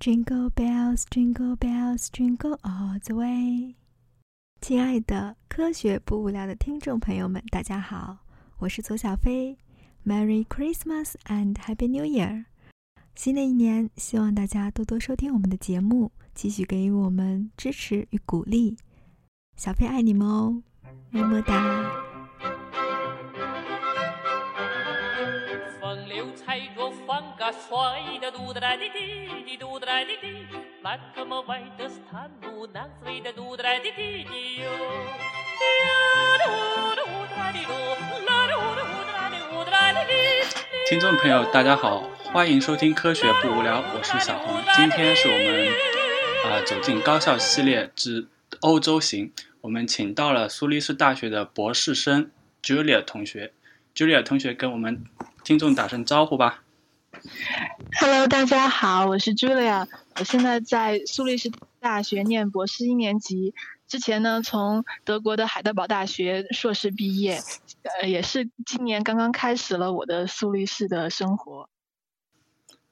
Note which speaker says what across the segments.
Speaker 1: Jingle bells, jingle bells, jingle all the way。亲爱的科学不无聊的听众朋友们，大家好，我是左小飞。Merry Christmas and Happy New Year！新的一年，希望大家多多收听我们的节目，继续给予我们支持与鼓励。小飞爱你们哦，么么哒！
Speaker 2: 听众朋友，大家好，欢迎收听《科学不无聊》，我是小红。今天是我们啊走进高校系列之欧洲行，我们请到了苏黎世大学的博士生 Julia 同学。Julia 同学跟我们听众打声招呼吧。
Speaker 3: Hello，大家好，我是 Julia，我现在在苏黎世大学念博士一年级。之前呢，从德国的海德堡大学硕士毕业，呃，也是今年刚刚开始了我的苏黎世的生活。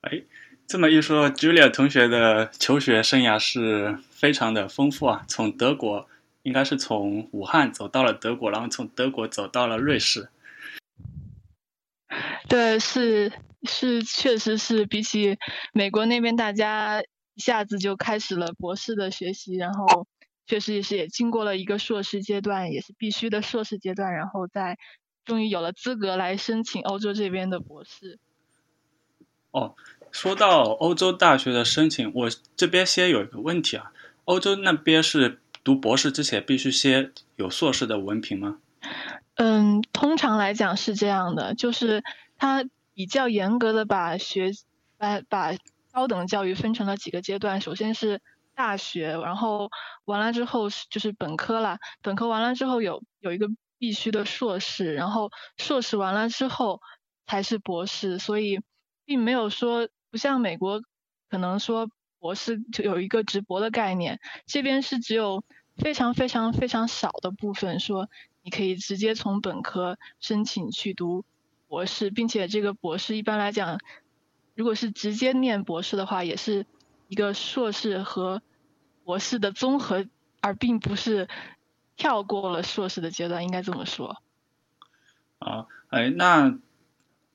Speaker 2: 哎，这么一说，Julia 同学的求学生涯是非常的丰富啊，从德国应该是从武汉走到了德国，然后从德国走到了瑞士。
Speaker 3: 对，是是，确实是比起美国那边，大家一下子就开始了博士的学习，然后。确实也是，也经过了一个硕士阶段，也是必须的硕士阶段，然后再终于有了资格来申请欧洲这边的博士。
Speaker 2: 哦，说到欧洲大学的申请，我这边先有一个问题啊，欧洲那边是读博士之前必须先有硕士的文凭吗？
Speaker 3: 嗯，通常来讲是这样的，就是它比较严格的把学把把高等教育分成了几个阶段，首先是。大学，然后完了之后是就是本科啦，本科完了之后有有一个必须的硕士，然后硕士完了之后才是博士，所以并没有说不像美国可能说博士就有一个直博的概念，这边是只有非常非常非常少的部分说你可以直接从本科申请去读博士，并且这个博士一般来讲，如果是直接念博士的话，也是。一个硕士和博士的综合，而并不是跳过了硕士的阶段，应该这么说。
Speaker 2: 啊，哎，那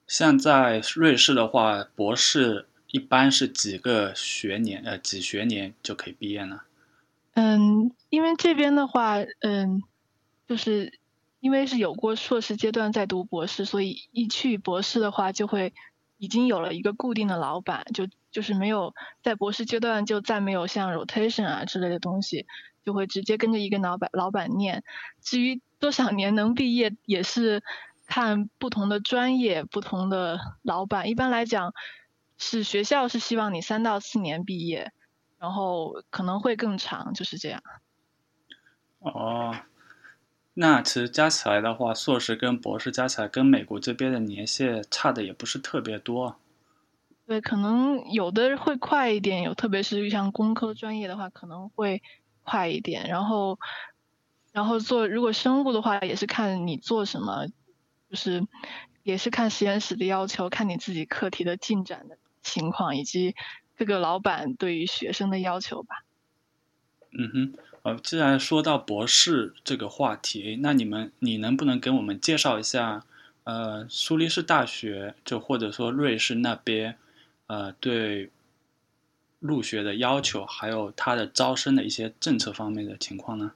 Speaker 2: 像在瑞士的话，博士一般是几个学年？呃，几学年就可以毕业呢？
Speaker 3: 嗯，因为这边的话，嗯，就是因为是有过硕士阶段在读博士，所以一去博士的话，就会已经有了一个固定的老板，就。就是没有在博士阶段就再没有像 rotation 啊之类的东西，就会直接跟着一个老板老板念。至于多少年能毕业，也是看不同的专业、不同的老板。一般来讲，是学校是希望你三到四年毕业，然后可能会更长，就是这样。
Speaker 2: 哦，那其实加起来的话，硕士跟博士加起来，跟美国这边的年限差的也不是特别多。
Speaker 3: 对，可能有的会快一点，有特别是像工科专业的话，可能会快一点。然后，然后做如果生物的话，也是看你做什么，就是也是看实验室的要求，看你自己课题的进展的情况，以及各个老板对于学生的要求吧。
Speaker 2: 嗯哼，呃，既然说到博士这个话题，那你们你能不能给我们介绍一下，呃，苏黎世大学，就或者说瑞士那边？呃，对入学的要求，还有他的招生的一些政策方面的情况呢？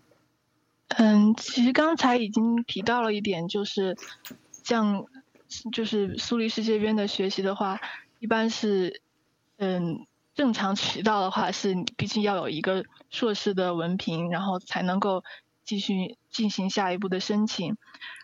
Speaker 3: 嗯，其实刚才已经提到了一点，就是像就是苏黎世这边的学习的话，一般是嗯正常渠道的话，是毕竟要有一个硕士的文凭，然后才能够继续进行下一步的申请。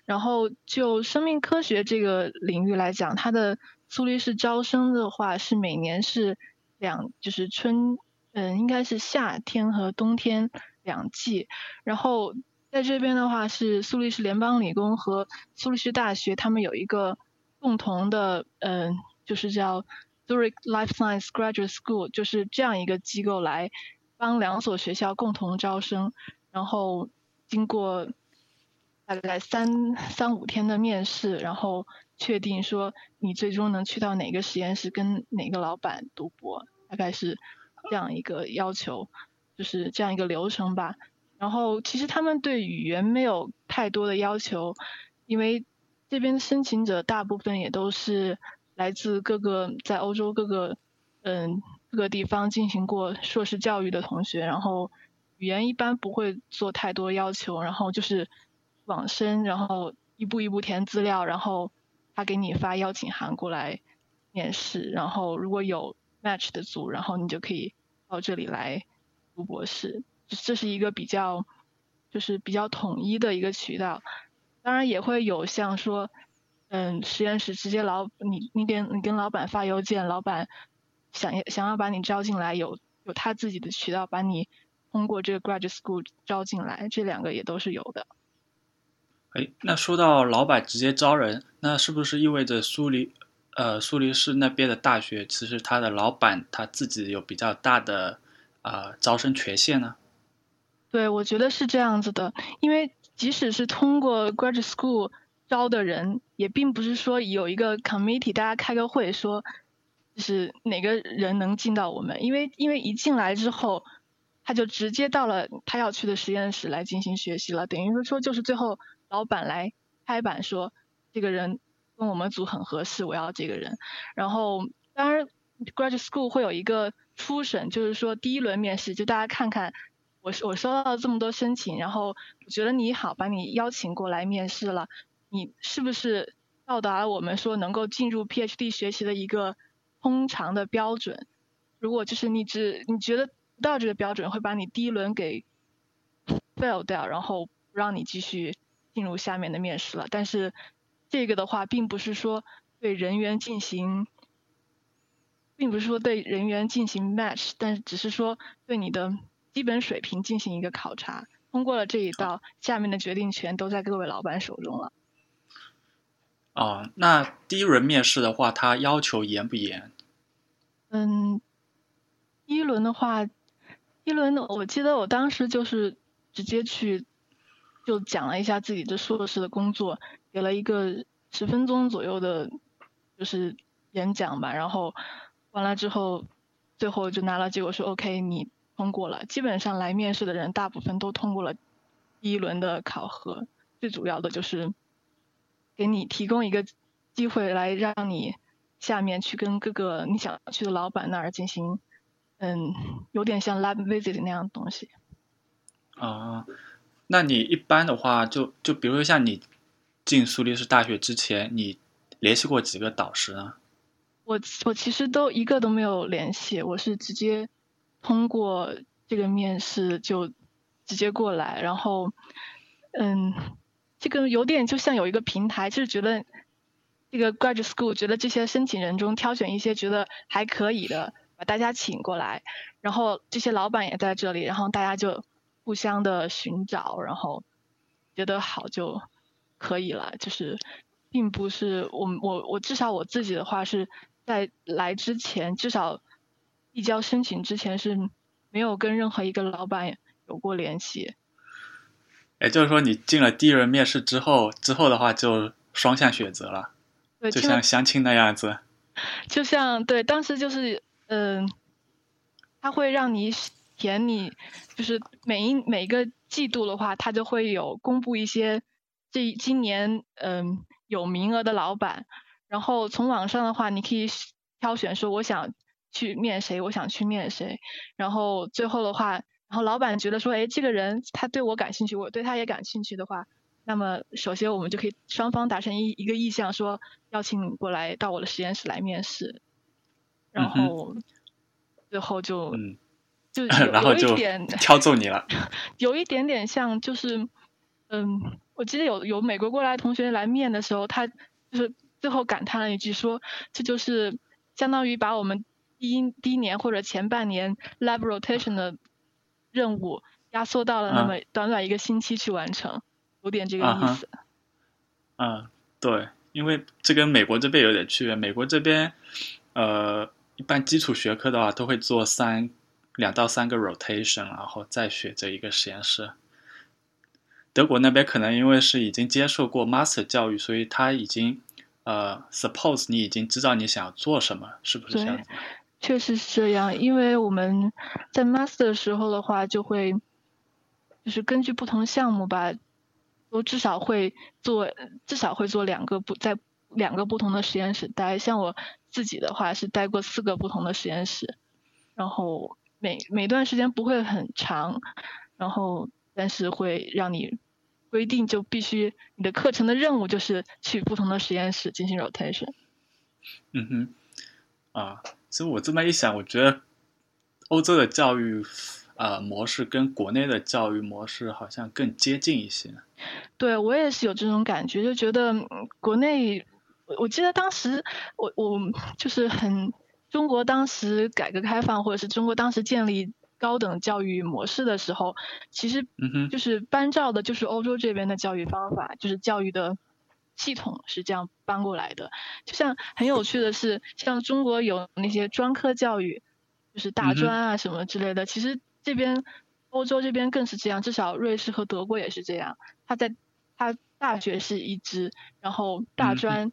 Speaker 3: 然后就生命科学这个领域来讲，它的苏黎世招生的话是每年是两，就是春，嗯，应该是夏天和冬天两季。然后在这边的话是苏黎世联邦理工和苏黎世大学，他们有一个共同的，嗯，就是叫 Zurich Life Science Graduate School，就是这样一个机构来帮两所学校共同招生。然后经过大概三三五天的面试，然后。确定说你最终能去到哪个实验室跟哪个老板读博，大概是这样一个要求，就是这样一个流程吧。然后其实他们对语言没有太多的要求，因为这边申请者大部分也都是来自各个在欧洲各个嗯各个地方进行过硕士教育的同学，然后语言一般不会做太多要求，然后就是网申，然后一步一步填资料，然后他给你发邀请函过来面试，然后如果有 match 的组，然后你就可以到这里来读博士，这是一个比较就是比较统一的一个渠道。当然也会有像说，嗯，实验室直接老你你给你跟老板发邮件，老板想要想要把你招进来，有有他自己的渠道把你通过这个 graduate school 招进来，这两个也都是有的。
Speaker 2: 哎，那说到老板直接招人，那是不是意味着苏黎呃苏黎世那边的大学其实他的老板他自己有比较大的啊招生权限呢？
Speaker 3: 对，我觉得是这样子的，因为。即使是通过 graduate school 招的人，也并不是说有一个 committee，大家开个会说，就是哪个人能进到我们，因为因为一进来之后，他就直接到了他要去的实验室来进行学习了，等于说就是最后老板来拍板说，这个人跟我们组很合适，我要这个人。然后当然 graduate school 会有一个初审，就是说第一轮面试，就大家看看。我我收到了这么多申请，然后我觉得你好，把你邀请过来面试了，你是不是到达了我们说能够进入 PhD 学习的一个通常的标准？如果就是你只你觉得不到这个标准，会把你第一轮给 fail 掉，然后不让你继续进入下面的面试了。但是这个的话，并不是说对人员进行，并不是说对人员进行 match，但是只是说对你的。基本水平进行一个考察，通过了这一道，下面的决定权都在各位老板手中了。
Speaker 2: 啊，那第一轮面试的话，他要求严不严？
Speaker 3: 嗯，第一轮的话，一轮我记得我当时就是直接去就讲了一下自己的硕士的工作，给了一个十分钟左右的，就是演讲吧。然后完了之后，最后就拿了结果说 OK，你。通过了，基本上来面试的人大部分都通过了第一轮的考核。最主要的就是给你提供一个机会，来让你下面去跟各个你想去的老板那儿进行，嗯，有点像 lab visit 那样的东西。
Speaker 2: 啊，那你一般的话，就就比如说像你进苏黎世大学之前，你联系过几个导师呢？
Speaker 3: 我我其实都一个都没有联系，我是直接。通过这个面试就直接过来，然后，嗯，这个有点就像有一个平台，就是觉得这个 graduate school 觉得这些申请人中挑选一些觉得还可以的，把大家请过来，然后这些老板也在这里，然后大家就互相的寻找，然后觉得好就可以了，就是并不是我我我至少我自己的话是在来之前至少。递交申请之前是没有跟任何一个老板有过联系。
Speaker 2: 也就是说，你进了第一轮面试之后，之后的话就双向选择了，就像相亲那样子。
Speaker 3: 就像对，当时就是嗯，他会让你填你，就是每一每个季度的话，他就会有公布一些这今年嗯有名额的老板，然后从网上的话，你可以挑选说我想。去面谁？我想去面谁？然后最后的话，然后老板觉得说，哎，这个人他对我感兴趣，我对他也感兴趣的话，那么首先我们就可以双方达成一一个意向，说邀请你过来到我的实验室来面试。然后最后就就 有一点
Speaker 2: 挑中你了，
Speaker 3: 有一点点像就是，嗯，我记得有有美国过来同学来面的时候，他就是最后感叹了一句说，这就是相当于把我们。第一第一年或者前半年 lab rotation 的任务压缩到了那么短短一个星期去完成，有点这个意思。
Speaker 2: 嗯，对，因为这跟美国这边有点区别。美国这边，呃，一般基础学科的话都会做三两到三个 rotation，然后再选择一个实验室。德国那边可能因为是已经接受过 master 教育，所以他已经呃 suppose 你已经知道你想要做什么，是不是这样子？
Speaker 3: 确实是这样，因为我们在 master 的时候的话，就会就是根据不同项目吧，都至少会做至少会做两个不在两个不同的实验室待。像我自己的话是待过四个不同的实验室，然后每每段时间不会很长，然后但是会让你规定就必须你的课程的任务就是去不同的实验室进行 rotation。
Speaker 2: 嗯哼，啊。其实我这么一想，我觉得欧洲的教育呃模式跟国内的教育模式好像更接近一些。
Speaker 3: 对我也是有这种感觉，就觉得国内，我记得当时我我就是很中国当时改革开放或者是中国当时建立高等教育模式的时候，其实就是搬照的就是欧洲这边的教育方法，就是教育的。系统是这样搬过来的，就像很有趣的是，像中国有那些专科教育，就是大专啊什么之类的。其实这边欧洲这边更是这样，至少瑞士和德国也是这样。他在他大学是一支，然后大专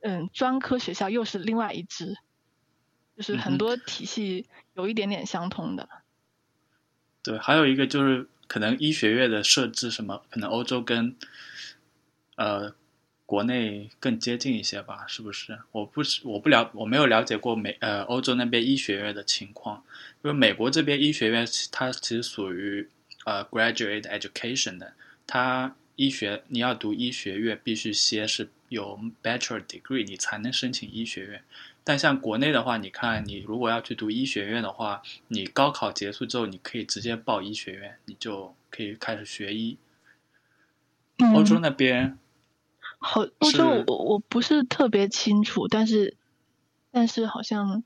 Speaker 3: 嗯专科学校又是另外一支，就是很多体系有一点点相通的。
Speaker 2: 对，还有一个就是可能医学院的设置什么，可能欧洲跟呃。国内更接近一些吧，是不是？我不是，我不了，我没有了解过美呃欧洲那边医学院的情况，因为美国这边医学院它其实属于呃 graduate education 的，它医学你要读医学院必须先是有 bachelor degree 你才能申请医学院，但像国内的话，你看你如果要去读医学院的话，你高考结束之后你可以直接报医学院，你就可以开始学医。欧洲那边。
Speaker 3: 好，欧洲我我不是特别清楚，但是但是好像，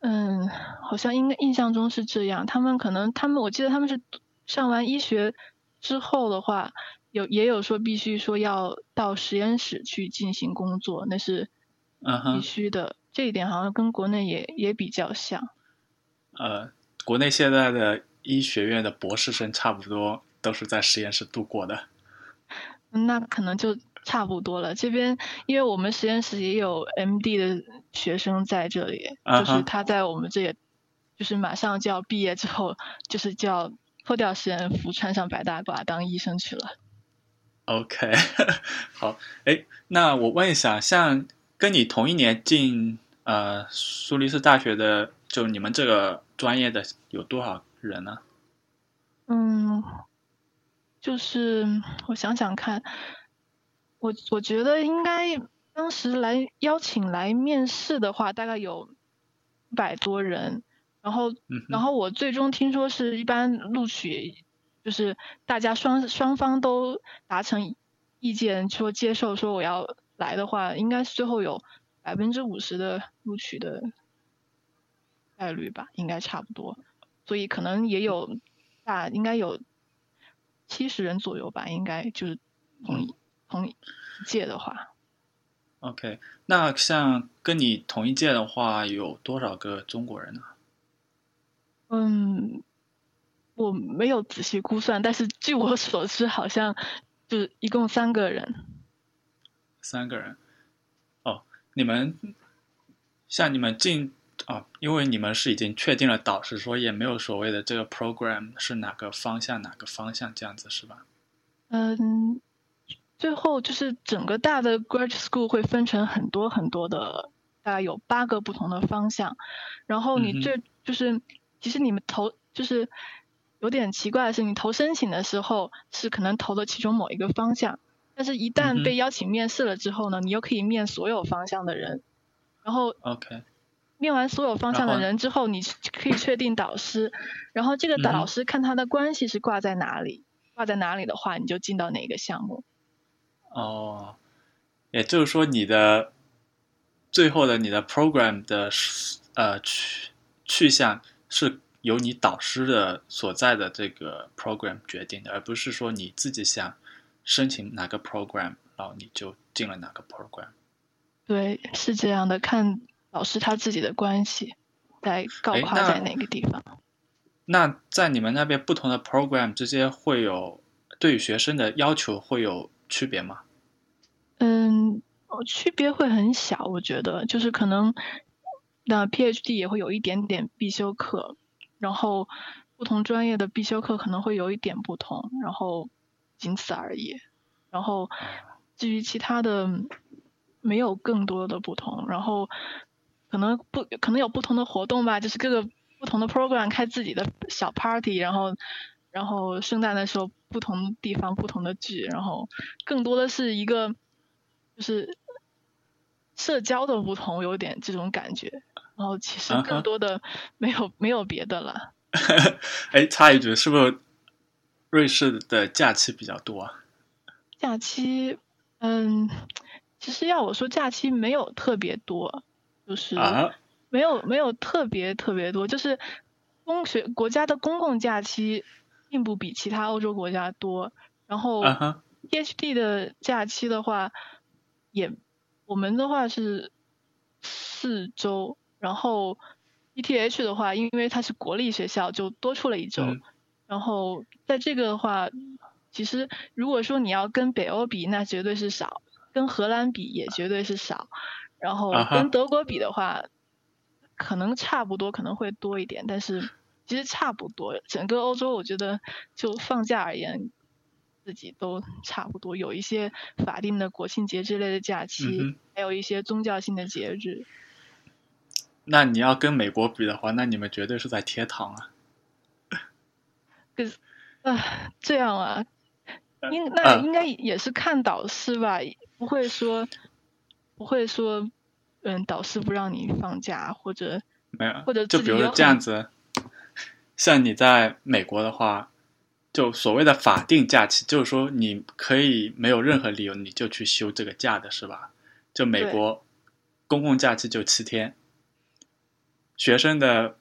Speaker 3: 嗯，好像应该印象中是这样。他们可能他们我记得他们是上完医学之后的话，有也有说必须说要到实验室去进行工作，那是必须的。这一点好像跟国内也也比较像。
Speaker 2: 呃，国内现在的医学院的博士生差不多都是在实验室度过的。
Speaker 3: 那可能就。差不多了，这边因为我们实验室也有 MD 的学生在这里，就是他在我们这里，就是马上就要毕业之后，就是就要脱掉实验服，穿上白大褂当医生去了。
Speaker 2: OK，好，哎，那我问一下，像跟你同一年进呃苏黎世大学的，就你们这个专业的有多少人呢？
Speaker 3: 嗯，就是我想想看。我我觉得应该当时来邀请来面试的话，大概有一百多人，然后然后我最终听说是一般录取，就是大家双双方都达成意见，说接受说我要来的话，应该是最后有百分之五十的录取的概率吧，应该差不多，所以可能也有大应该有七十人左右吧，应该就是同意。同一届的话
Speaker 2: ，OK，那像跟你同一届的话，有多少个中国人呢？
Speaker 3: 嗯，我没有仔细估算，但是据我所知，好像就是一共三个人。
Speaker 2: 三个人，哦，你们像你们进啊，因为你们是已经确定了导师，所以也没有所谓的这个 program 是哪个方向哪个方向这样子是吧？
Speaker 3: 嗯。最后就是整个大的 graduate school 会分成很多很多的，大概有八个不同的方向。然后你最就是其实你们投就是有点奇怪的是，你投申请的时候是可能投的其中某一个方向，但是一旦被邀请面试了之后呢，你又可以面所有方向的人。然后
Speaker 2: OK，
Speaker 3: 面完所有方向的人之后，你可以确定导师。然后这个导师看他的关系是挂在哪里，挂在哪里的话，你就进到哪个项目。
Speaker 2: 哦，也就是说，你的最后的你的 program 的呃去去向是由你导师的所在的这个 program 决定的，而不是说你自己想申请哪个 program，然后你就进了哪个 program。
Speaker 3: 对，是这样的，看老师他自己的关系来告跨在哪个地方。
Speaker 2: 那在你们那边不同的 program 之间会有对学生的要求会有？区别吗？
Speaker 3: 嗯，区别会很小，我觉得就是可能那 PhD 也会有一点点必修课，然后不同专业的必修课可能会有一点不同，然后仅此而已。然后至于其他的，没有更多的不同。然后可能不可能有不同的活动吧，就是各个不同的 program 开自己的小 party，然后然后圣诞的时候不同地方不同的剧，然后更多的是一个就是社交的不同，有点这种感觉。然后其实更多的没有没有别的了。
Speaker 2: 哎，插一句，是不是瑞士的假期比较多啊？
Speaker 3: 假期，嗯，其实要我说假期没有特别多，就是
Speaker 2: 啊，
Speaker 3: 没有没有特别特别多，就是公学国家的公共假期并不比其他欧洲国家多。然后，PhD 的假期的话，也我们的话是四周，然后 ETH 的话，因为它是国立学校，就多出了一周。
Speaker 2: 嗯
Speaker 3: 然后在这个的话，其实如果说你要跟北欧比，那绝对是少；跟荷兰比也绝对是少。然后跟德国比的话，可能差不多，可能会多一点，但是其实差不多。整个欧洲，我觉得就放假而言，自己都差不多。有一些法定的国庆节之类的假期，
Speaker 2: 嗯
Speaker 3: 还有一些宗教性的节日。
Speaker 2: 那你要跟美国比的话，那你们绝对是在天堂啊！
Speaker 3: 可是啊，这样啊，应那
Speaker 2: 啊
Speaker 3: 应该也是看导师吧，不会说不会说，嗯，导师不让你放假或者
Speaker 2: 没有，
Speaker 3: 或者
Speaker 2: 就比如说这样子，像你在美国的话，就所谓的法定假期，就是说你可以没有任何理由你就去休这个假的是吧？就美国公共假期就七天，学生的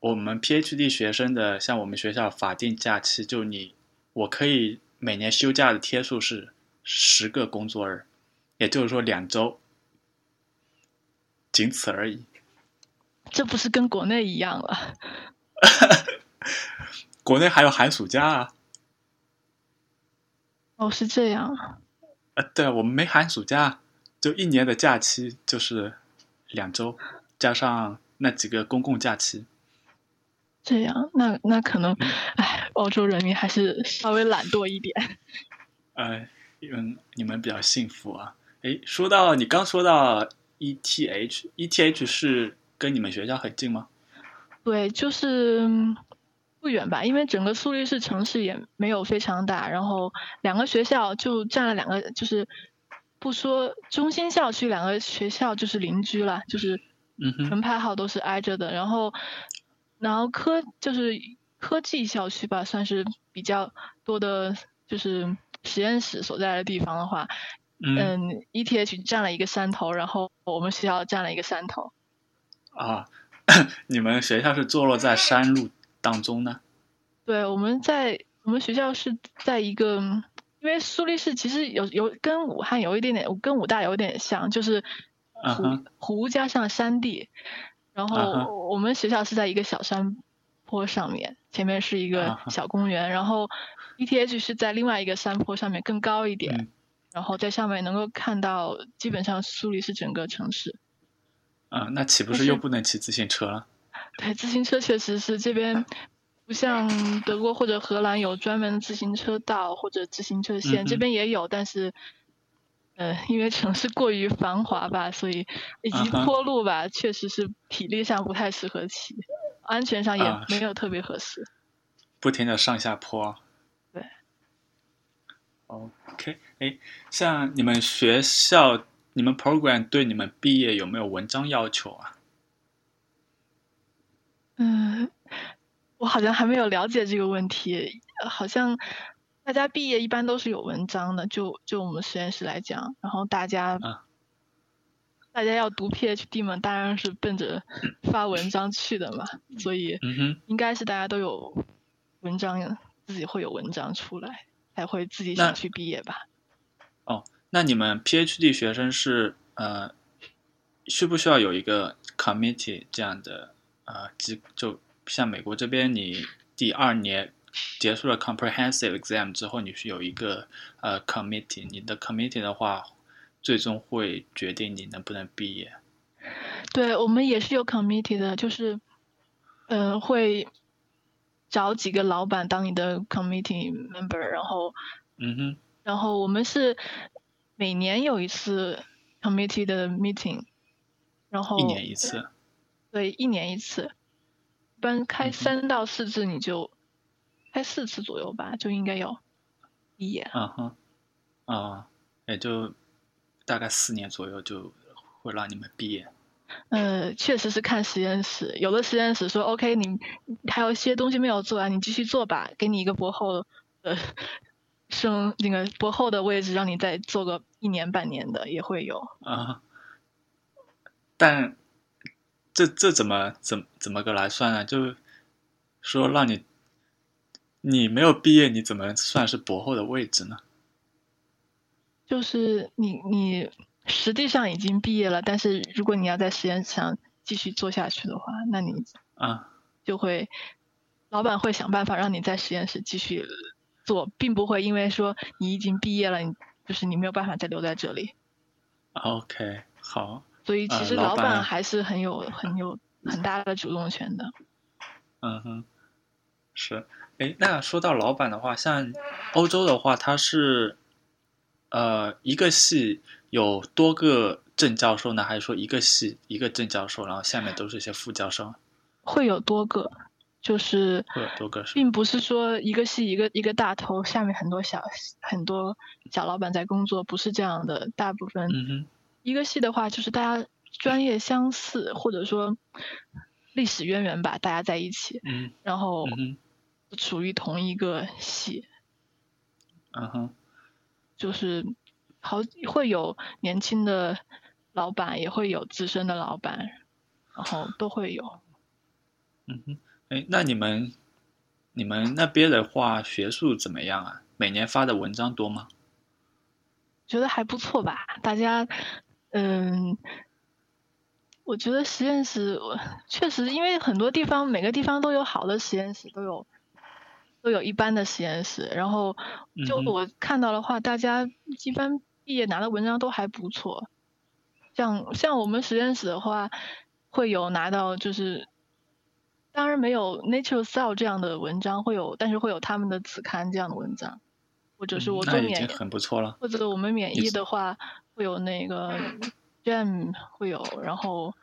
Speaker 2: 我们 PhD 学生的，像我们学校法定假期，就你我可以每年休假的天数是十个工作日，也就是说两周，仅此而已。
Speaker 3: 这不是跟国内一样了？
Speaker 2: 国内还有寒暑假啊，
Speaker 3: 哦，是这样，
Speaker 2: 呃，对啊，我们没寒暑假，就一年的假期就是两周，加上那几个公共假期。
Speaker 3: 这样，那那可能，
Speaker 2: 嗯
Speaker 3: 哎，欧洲人民还是稍微懒惰一点。
Speaker 2: 呃，嗯，你们比较幸福啊。诶，说到你刚说到 ETH，ETH 是跟你们学校很近吗？
Speaker 3: 对，就是嗯不远吧，因为整个苏黎世城市也没有非常大，然后两个学校就占了两个，就是不说中心校区，两个学校就是邻居了，就是门牌号都是挨着的。然后，然后科就是科技校区吧，算是比较多的，就是实验室所在的地方的话，
Speaker 2: 嗯
Speaker 3: 嗯，ETH 占了一个山头，然后我们学校占了一个山头。
Speaker 2: 啊，你们学校是坐落在山路当中呢？
Speaker 3: 对，我们在我们学校是在一个，因为苏黎世其实有有跟武汉有一点点，跟武大有点像，就是湖、湖加上山地，然后我们学校是在一个小山坡上面，前面是一
Speaker 2: 嗯
Speaker 3: 个小公园，然后 ETH 是在另外一个山坡上面更高一点，
Speaker 2: 嗯
Speaker 3: 然后在上面能够看到基本上苏黎世整个城市。
Speaker 2: 嗯，那岂不是又不能骑自行车了？
Speaker 3: 对，自行车确实是这边 不像德国或者荷兰有专门的自行车道或者自行车线，这边也有，但是，呃，因为城市过于繁华吧，所以以及坡路吧，确实是体力上不太适合骑，安全上也
Speaker 2: 啊
Speaker 3: 没有特别合适。
Speaker 2: 不停的上下坡。
Speaker 3: 对。
Speaker 2: OK，哎，像你们学校、你们 program 对你们毕业有没有文章要求啊？
Speaker 3: 嗯，我好像还没有了解这个问题，呃好像大家毕业一般都是有文章的，就就我们实验室来讲，然后大家、
Speaker 2: 啊
Speaker 3: 大家要读 PhD 嘛，当然是奔着发文章去的嘛，所以应该是大家都有文章，自己会有文章出来，才会自己想去毕业吧。
Speaker 2: 哦那你们 PhD 学生是呃，需不需要有一个 committee 这样的呃机？就像美国这边，你第二年结束了 comprehensive exam 之后，你是有一个呃 committee，你的 committee 的话，最终会决定你能不能毕业。
Speaker 3: 对我们也是有 committee 的，就是，嗯、会找几个老板当你的 committee member，然后，
Speaker 2: 嗯哼，
Speaker 3: 然后我们是每年有一次 committee 的 meeting，然后
Speaker 2: 一年一次。
Speaker 3: 对，一年一次，一般开三到四次你就开四次左右吧，就应该有毕业。
Speaker 2: 嗯哼，啊，也就大概四年左右就会让你们毕业。
Speaker 3: 呃，确实是看实验室，有的实验室说 OK，你还有一些东西没有做完，你继续做吧，给你一个博后的升那个博后的位置，让你再做个一年半年的也会有。
Speaker 2: 啊，但这这怎么怎怎么个来算呢？就是说让你你没有毕业，你怎么算是博后的位置呢？
Speaker 3: 就是你你实际上已经毕业了，但是如果你要在实验室上继续做下去的话，那你
Speaker 2: 啊
Speaker 3: 就会老板会想办法让你在实验室继续做，并不会因为说你已经毕业了，你就是你没有办法再留在这里。
Speaker 2: ，OK，好，
Speaker 3: 所以其实老板
Speaker 2: 板
Speaker 3: 还是很有很有很大的主动权的。
Speaker 2: 嗯哼，是。诶，那说到老板的话，像欧洲的话，它是呃一个系有多个正教授呢，还是说一个系一个正教授，然后下面都是一些副教授？
Speaker 3: 会有多个，就是
Speaker 2: 会有多个
Speaker 3: 并不是说一个系一个一个大头，下面很多小很多小老板在工作，不是这样的。大部分
Speaker 2: 嗯哼，
Speaker 3: 一个系的话，就是大家专业相似，或者说历史渊源吧，大家在一起，
Speaker 2: 嗯
Speaker 3: 然后处于同一个系，
Speaker 2: 嗯哼，
Speaker 3: 就是好会有年轻的老板，也会有资深的老板，然后都会有。
Speaker 2: 嗯哼。哎，那你们你们那边的话，学术怎么样啊？每年发的文章多吗？
Speaker 3: 觉得还不错吧，大家，嗯，我觉得实验室我确实，因为很多地方每个地方都有好的实验室，都有都有一般的实验室，然后就我看到的话，大家一般毕业拿的文章都还不错，像像我们实验室的话，会有拿到就是。当然没有 Nature Cell 这样的文章会有，但是会有他们的子刊这样的文章，或者是
Speaker 2: 嗯
Speaker 3: 我做免
Speaker 2: 那已经很不错了。
Speaker 3: 或者我们免疫的话，会有那个 Jam 会有，然后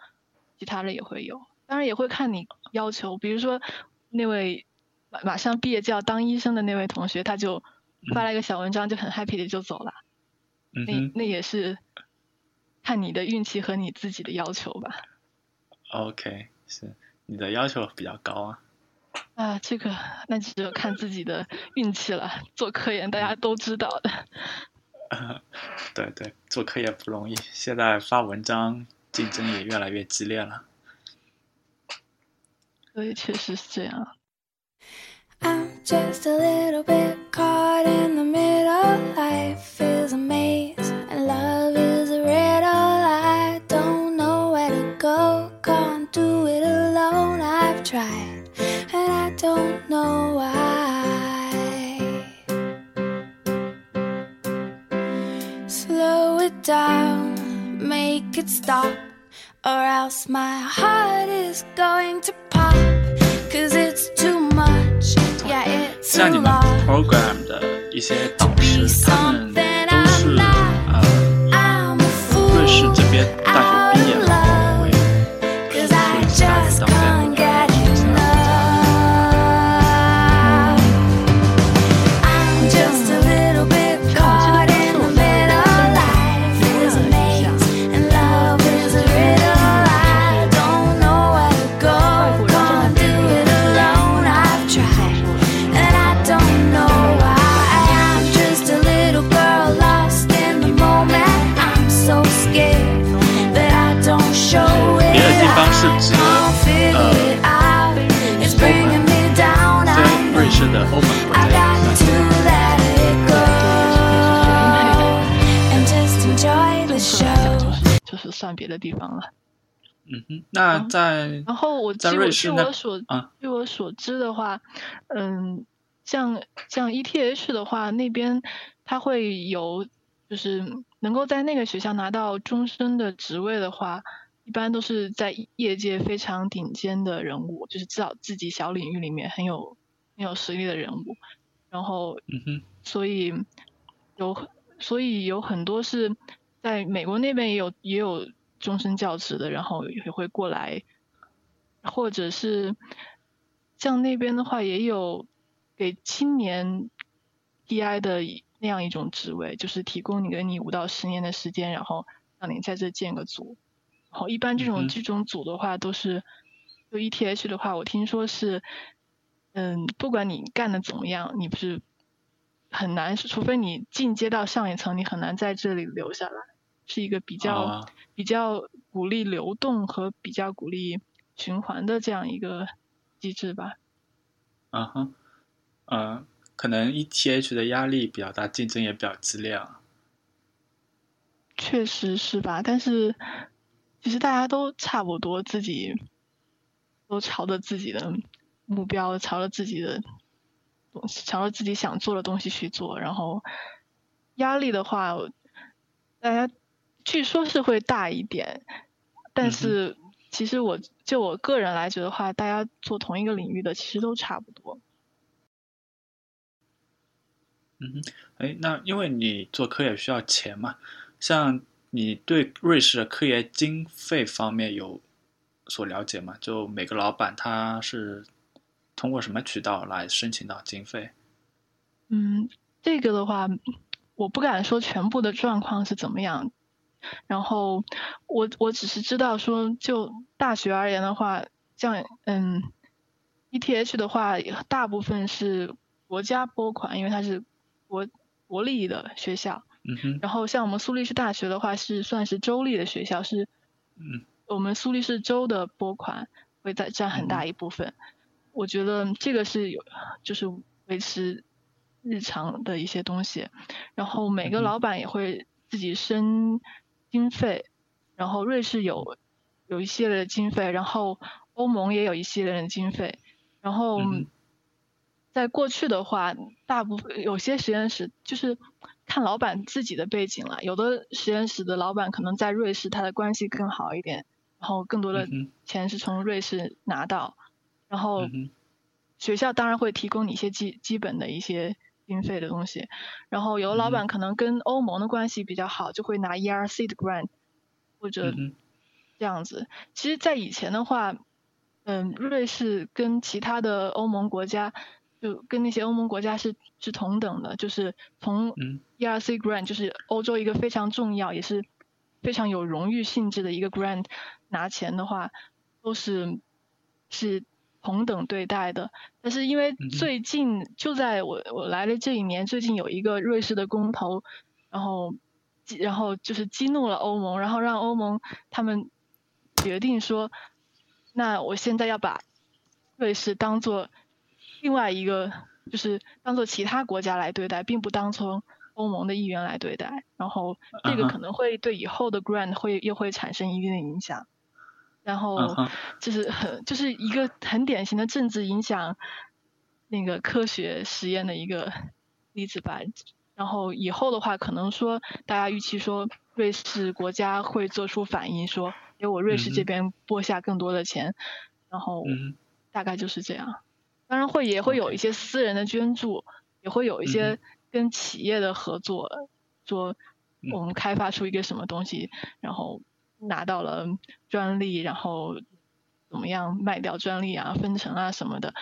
Speaker 3: 其他的也会有，当然也会看你要求，比如说那位马马上毕业就要当医生的那位同学，他就发了一个小文章，就很 happy 的就走了，那那也是看你的运气和你自己的要求吧。
Speaker 2: ，OK，是你的要求比较高啊。
Speaker 3: 啊，这个那只有看自己的运气了。做科研大家都知道的。
Speaker 2: 对对，做科研不容易，现在发文章竞争也越来越激烈了。
Speaker 3: 所以确实是这样。
Speaker 4: I'm just a little bit caught in the middle. Life is a make it stop, or else my heart is going to pop. Cause it's too much, yeah, it's
Speaker 2: 像
Speaker 4: a
Speaker 2: 你们
Speaker 4: lot.
Speaker 2: program 的一些导师，他们都是呃
Speaker 4: I'm a
Speaker 2: 瑞士
Speaker 4: fool,
Speaker 2: 这边大
Speaker 3: 算别的地方了。
Speaker 2: 嗯哼，那
Speaker 3: 嗯
Speaker 2: 在
Speaker 3: 然后我
Speaker 2: 在
Speaker 3: 据我据我所
Speaker 2: 啊
Speaker 3: 据我所知的话，嗯，像像 ETH 的话，那边他会有就是能够在那个学校拿到终身的职位的话，一般都是在业界非常顶尖的人物，就是至少自己小领域里面很有很有实力的人物，然后
Speaker 2: 嗯哼，
Speaker 3: 所以有所以有很多是在美国那边也有也有终身教职的，然后也会过来，或者是像那边的话也有给青年 DI 的那样一种职位，就是提供你给你五到十年的时间，然后让你在这建个组。然后一般这种这种组的话都是，就 ETH 的话，我听说是，嗯，不管你干的怎么样，你不是很难，除非你进阶到上一层，你很难在这里留下来，是一个比较、
Speaker 2: 啊
Speaker 3: 比较鼓励流动和比较鼓励循环的这样一个机制吧。
Speaker 2: 嗯哼，嗯，可能 ETH 的压力比较大，竞争也比较激烈啊。
Speaker 3: 确实是吧？但是其实大家都差不多，自己都朝着自己的目标，朝着自己的东西，朝着自己想做的东西去做。然后压力的话，大家据说是会大一点，
Speaker 2: 嗯
Speaker 3: 但是其实我就我个人来觉得话，大家做同一个领域的其实都差不多。
Speaker 2: 嗯哼，哎，那因为你做科研需要钱嘛，像你对瑞士的科研经费方面有所了解吗？就每个老板他是通过什么渠道来申请到经费？
Speaker 3: 嗯，这个的话，我不敢说全部的状况是怎么样。然后我我只是知道说，就大学而言的话，像嗯，ETH 的话，大部分是国家拨款，因为它是国国立的学校。
Speaker 2: 嗯哼，
Speaker 3: 然后像我们苏黎世大学的话，是算是州立的学校，是
Speaker 2: 嗯
Speaker 3: 我们苏黎世州的拨款会在占很大一部分。我觉得这个是有，就是维持日常的一些东西。然后每个老板也会自己申经费，然后瑞士有有一系列的经费，然后欧盟也有一系列的经费。然后在过去的话，大部分有些实验室就是看老板自己的背景了，有的实验室的老板可能在瑞士，他的关系更好一点，然后更多的钱是从瑞士拿到，然后学校当然会提供你一些基基本的一些经费的东西，然后有的老
Speaker 2: 嗯。
Speaker 3: 板可能跟欧盟的关系比较好，就会拿 ERC 的 grant 或者这样子。其实，在以前的话，嗯，瑞士跟其他的欧盟国家，就跟那些欧盟国家是是同等的，就是从
Speaker 2: 嗯。
Speaker 3: ERC grant，就是欧洲一个非常重要也是非常有荣誉性质的一个 grant，拿钱的话都是是同等对待的。但是因为最近就在我我来的这一年，最近有一个瑞士的公投，然后然后就是激怒了欧盟，然后让欧盟他们决定说，那我现在要把瑞士当做另外一个，就是当做其他国家来对待，并不当成欧盟的议员来对待。然后这个可能会对以后的 grant 会又会产生一定的影响。然后就是很就是一个很典型的政治影响那个科学实验的一个例子吧。然后以后的话，可能说大家预期说瑞士国家会做出反应，说给我瑞士这边拨下更多的钱，然后大概就是这样。当然会也会有一些私人的捐助，也会有一
Speaker 2: 嗯
Speaker 3: 些跟企业的合作，说
Speaker 2: 嗯。
Speaker 3: 我们开发出一个什么东西，然后拿到了专利，然后怎么样卖掉专利啊、分成啊什么的，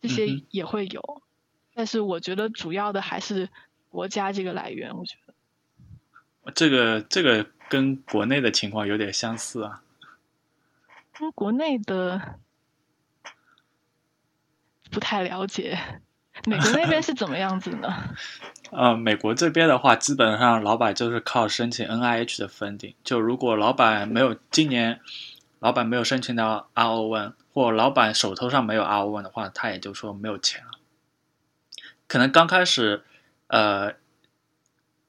Speaker 3: 这些也会有。但是我觉得主要的还是国家这个来源，我觉得。
Speaker 2: 这个这个跟国内的情况有点相似啊。
Speaker 3: 跟国内的不太了解，美国那边是怎么样子呢？
Speaker 2: 呃，美国这边的话，基本上老板就是靠申请 NIH 的 funding。就如果老板没有今年老板没有申请到 RO one，或老板手头上没有 RO one 的话，他也就说没有钱了。可能刚开始，呃，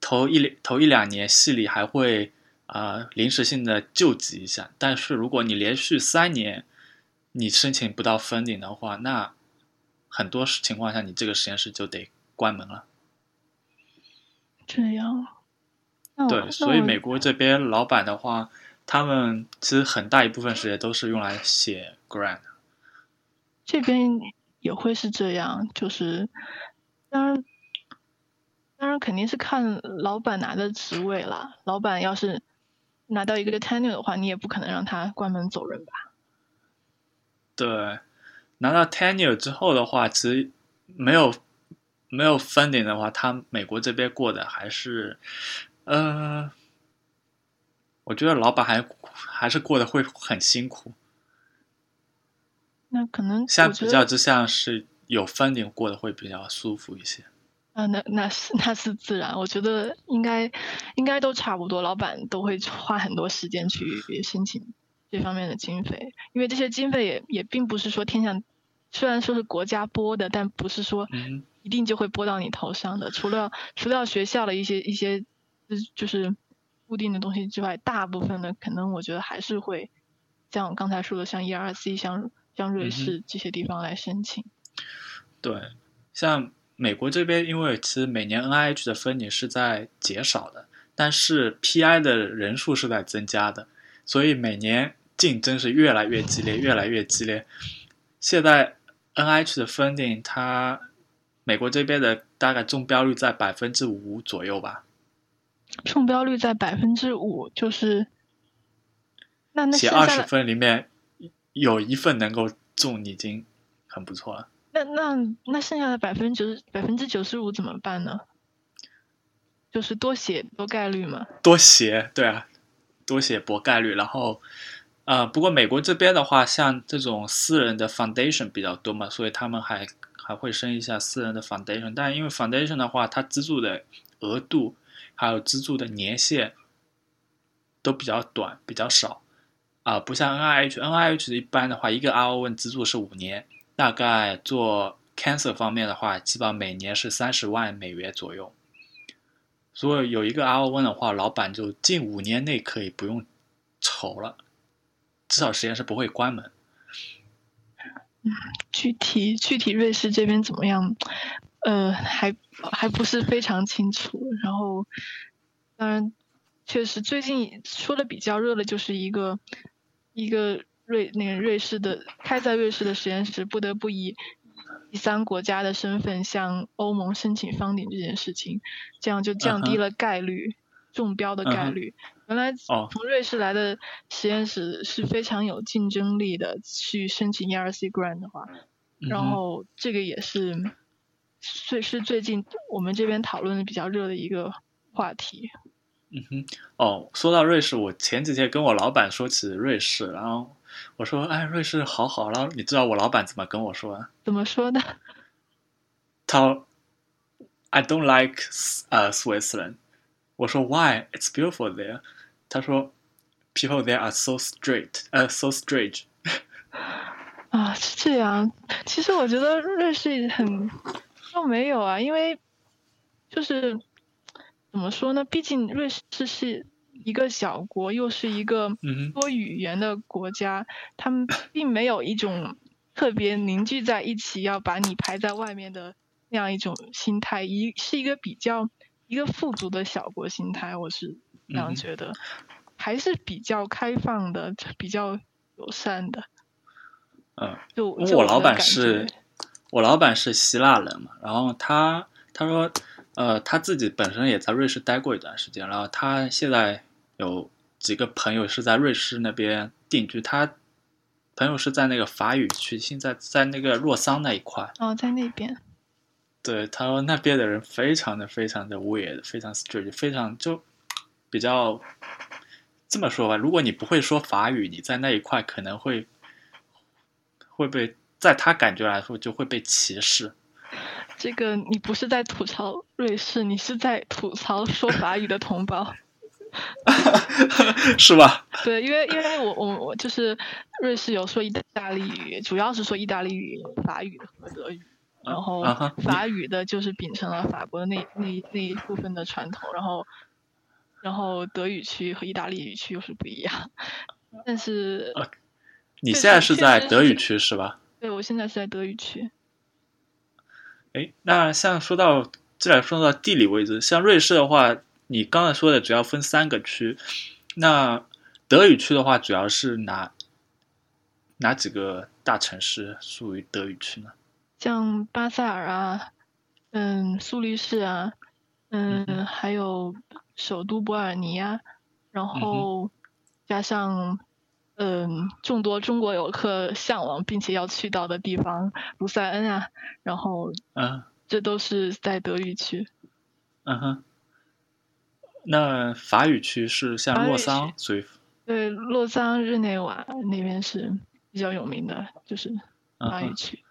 Speaker 2: 头一头一两年系里还会啊、呃临时性的救济一下，但是如果你连续三年你申请不到 funding 的话，那很多情况下你这个实验室就得关门了。
Speaker 3: 这样，
Speaker 2: 对，所以美国这边老板的话，他们其实很大一部分时间都是用来写 grant。
Speaker 3: 这边也会是这样，就是当然，当然肯定是看老板拿的职位啦。老板要是拿到一个 tenure 的话，你也不可能让他关门走人吧？
Speaker 2: 对，拿到 tenure 之后的话，其实没有没有 funding 的话，他美国这边过的还是，呃，我觉得老板还还是过得会很辛苦。
Speaker 3: 那可能
Speaker 2: 相比较之下，是有 funding 过得会比较舒服一些。
Speaker 3: 啊，那那是 那是自然，我觉得应该应该都差不多，老板都会花很多时间去申请这方面的经费，因为这些经费也也并不是说天上，虽然说是国家拨的，但不是说
Speaker 2: 嗯
Speaker 3: 一定就会拨到你头上的。除了除了学校的一些一些就就是固定的东西之外，大部分的可能我觉得还是会像我刚才说的，像 ERC、像像瑞士这些地方来申请。
Speaker 2: 对，像美国这边，因为其实每年 NIH 的 funding 是在减少的，但是 PI 的人数是在增加的，所以每年竞争是越来越激烈，越来越激烈。现在 NIH 的 funding，它美国这边的大概中标率在百分之五左右吧，
Speaker 3: 中标率在百分之五，就是那那
Speaker 2: 写二十分里面有一份能够中，已经很不错了。
Speaker 3: 那那那剩下的百分之百分之九十五怎么办呢？就是多写多概率嘛。
Speaker 2: 多写，对啊，多写博概率。然后，呃，不过美国这边的话，像这种私人的 foundation 比较多嘛，所以他们还还会升一下私人的 foundation。但因为 foundation 的话，它资助的额度还有资助的年限都比较短，比较少啊、不像 NIH，NIH 一般的话，一个 R O N 资助是五年，大概做 cancer 方面的话，基本上每年是三十万美元左右。所以有一个 R O N 的话，老板就近五年内可以不用愁了，至少实验室不会关门。
Speaker 3: 具体具体瑞士这边怎么样？呃，还还不是非常清楚。然后，当然，确实最近说的比较热的就是一个一个瑞那个瑞士的开在瑞士的实验室不得不以第三国家的身份向欧盟申请 funding 这件事情，这样就降低了概率、中标的概率。原来
Speaker 2: 哦
Speaker 3: 从瑞士来的实验室是非常有竞争力的，去申请 ERC grant 的话，然后这个也是最是最近我们这边讨论的比较热的一个话题。
Speaker 2: 嗯哼，哦，说到瑞士，我前几天跟我老板说起瑞士，然后我说，哎，瑞士好好，然后你知道我老板怎么跟我说啊？
Speaker 3: 怎么说的？
Speaker 2: 他说，I don't like 呃、Switzerland。我说 Why? It's beautiful there。他说，People there are so straight，呃、so strange。
Speaker 3: 啊，是这样。其实我觉得瑞士很倒没有啊，因为就是怎么说呢？毕竟瑞士是一个小国，又是一个多语言的国家，他们并没有一种特别凝聚在一起要把你排在外面的那样一种心态，一是一个比较一个富足的小国心态，我是这样觉得，还是比较开放的，比较友善的。
Speaker 2: 嗯。
Speaker 3: 就
Speaker 2: 因为我老板是，我老板是希腊人嘛，然后他他说，呃，他自己本身也在瑞士待过一段时间，然后他现在有几个朋友是在瑞士那边定居，他朋友是在那个法语区，现在在那个洛桑那一块。
Speaker 3: 哦，在那边，
Speaker 2: 对，他说那边的人非常的非常的 weird，非常 strange，非常就比较这么说吧，如果你不会说法语，你在那一块可能会会被，在他感觉来说就会被歧视。
Speaker 3: 这个你不是在吐槽瑞士，你是在吐槽说法语的同胞。
Speaker 2: 是吧？
Speaker 3: 对，因为因为我我我就是瑞士有说意大利语，主要是说意大利语、法语和德语，然后法语的就是秉承了法国的那那那一部分的传统，然后然后德语区和意大利语区又是不一样。但是
Speaker 2: 你现在是在德语区是吧？
Speaker 3: 对我现在是在德语区，
Speaker 2: 哎，那像说到既然说到地理位置，像瑞士的话，你刚才说的主要分三个区，那德语区的话，主要是哪哪几个大城市属于德语区呢？
Speaker 3: 像巴塞尔啊，嗯，苏黎世啊，
Speaker 2: 嗯
Speaker 3: 嗯，还有首都伯尔尼啊，然后加上嗯众多中国游客向往并且要去到的地方，卢塞恩啊，然后
Speaker 2: 嗯
Speaker 3: 这都是在德语区。
Speaker 2: 嗯哼。那法语区是像洛桑所以
Speaker 3: 对，洛桑、日内瓦那边是比较有名的，就是法语区。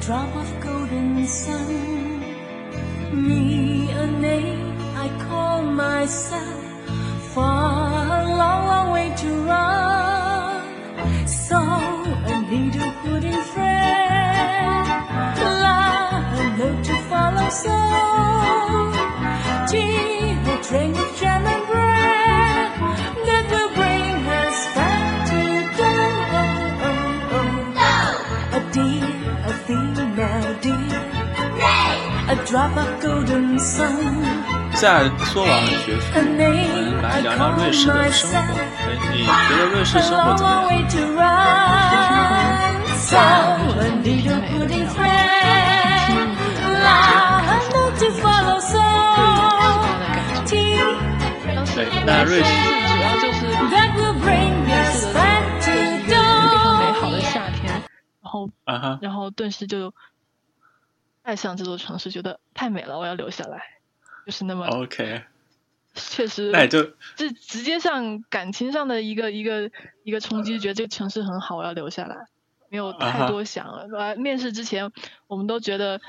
Speaker 4: Drop of golden sun. Me, a name I call myself, far, a long, long way to run. So, a little pudding friend, love, a note to follow, so.
Speaker 2: 在说完了学术，我们来聊聊瑞士的生活。你觉得瑞士生活怎么样？
Speaker 4: 啊、听你很美的样子，嗯、
Speaker 3: 听说
Speaker 4: 你
Speaker 3: 很美的样子。
Speaker 2: 对，那瑞士
Speaker 3: 主要就是瑞士的一个美好的夏天，然后然后顿时就爱上这座城市，觉得太美了，我要留下来。就是那么
Speaker 2: OK，
Speaker 3: 确实，
Speaker 2: 那也就
Speaker 3: 这直接上感情上的一个一个一个冲击，觉得这个城市很好，我要留下来，没有太多想了。呃，面试之前我们都觉得，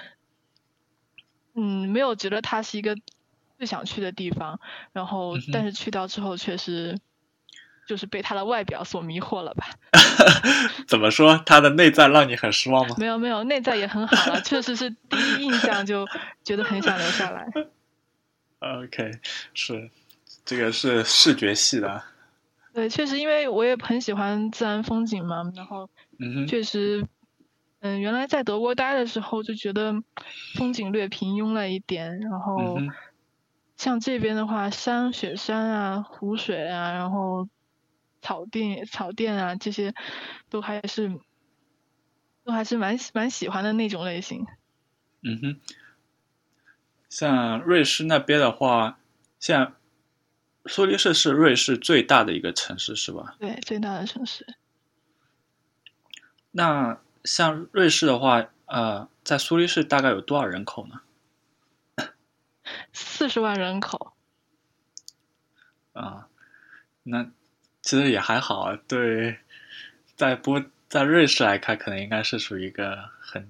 Speaker 3: 嗯，没有觉得它是一个最想去的地方，然后但是去到之后确实就是被他的外表所迷惑了吧。
Speaker 2: 怎么说？他的内在让你很失望吗？
Speaker 3: 没有没有，内在也很好了，确实是第一印象就 觉得很想留下来。
Speaker 2: OK，是这个是视觉系的，
Speaker 3: 对，确实因为我也很喜欢自然风景嘛，然后确实，嗯，原来在德国待的时候就觉得风景略平庸了一点，然后像这边的话，山、雪山啊、湖水啊，然后草甸、草甸啊，这些都还是都还是蛮蛮喜欢的那种类型。
Speaker 2: 嗯哼。像瑞士那边的话，像苏黎世是瑞士最大的一个城市，是吧？
Speaker 3: 对，最大的城市，
Speaker 2: 那像瑞士的话，呃，在苏黎世大概有多少人口呢？
Speaker 3: 四十万人口，
Speaker 2: 啊，那其实也还好啊。对，在波在瑞士来看，可能应该是属于一个很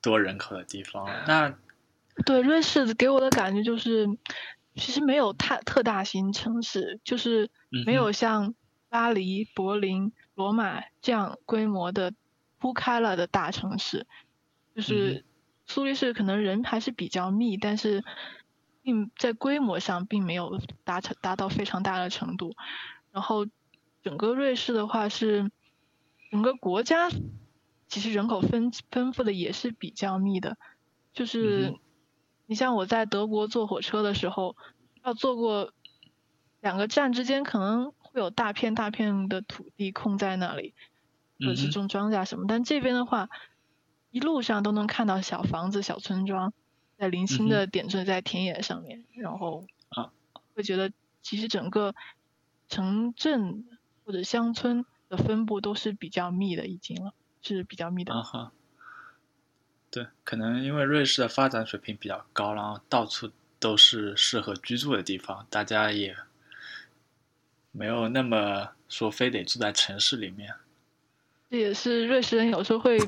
Speaker 2: 多人口的地方。那
Speaker 3: 对，瑞士给我的感觉就是，其实没有太特大型城市，就是没有像巴黎、柏林、罗马这样规模的铺开了的大城市。就
Speaker 2: 嗯
Speaker 3: 是苏黎世可能人还是比较密，但是并在规模上并没有达成达到非常大的程度。然后整个瑞士的话是整个国家其实人口分分布的也是比较密的，就是。
Speaker 2: 嗯
Speaker 3: 你像我在德国坐火车的时候，要坐过两个站之间，可能会有大片大片的土地空在那里，或者是种庄稼什么。但这边的话，一路上都能看到小房子、小村庄，在零星的点缀在田野上面，然后
Speaker 2: 啊
Speaker 3: 会觉得其实整个城镇或者乡村的分布都是比较密的，已经了，是比较密的。
Speaker 2: 啊哈，对，可能因为瑞士的发展水平比较高，然后到处都是适合居住的地方，大家也没有那么说非得住在城市里面。
Speaker 3: 这也是瑞士人有时候会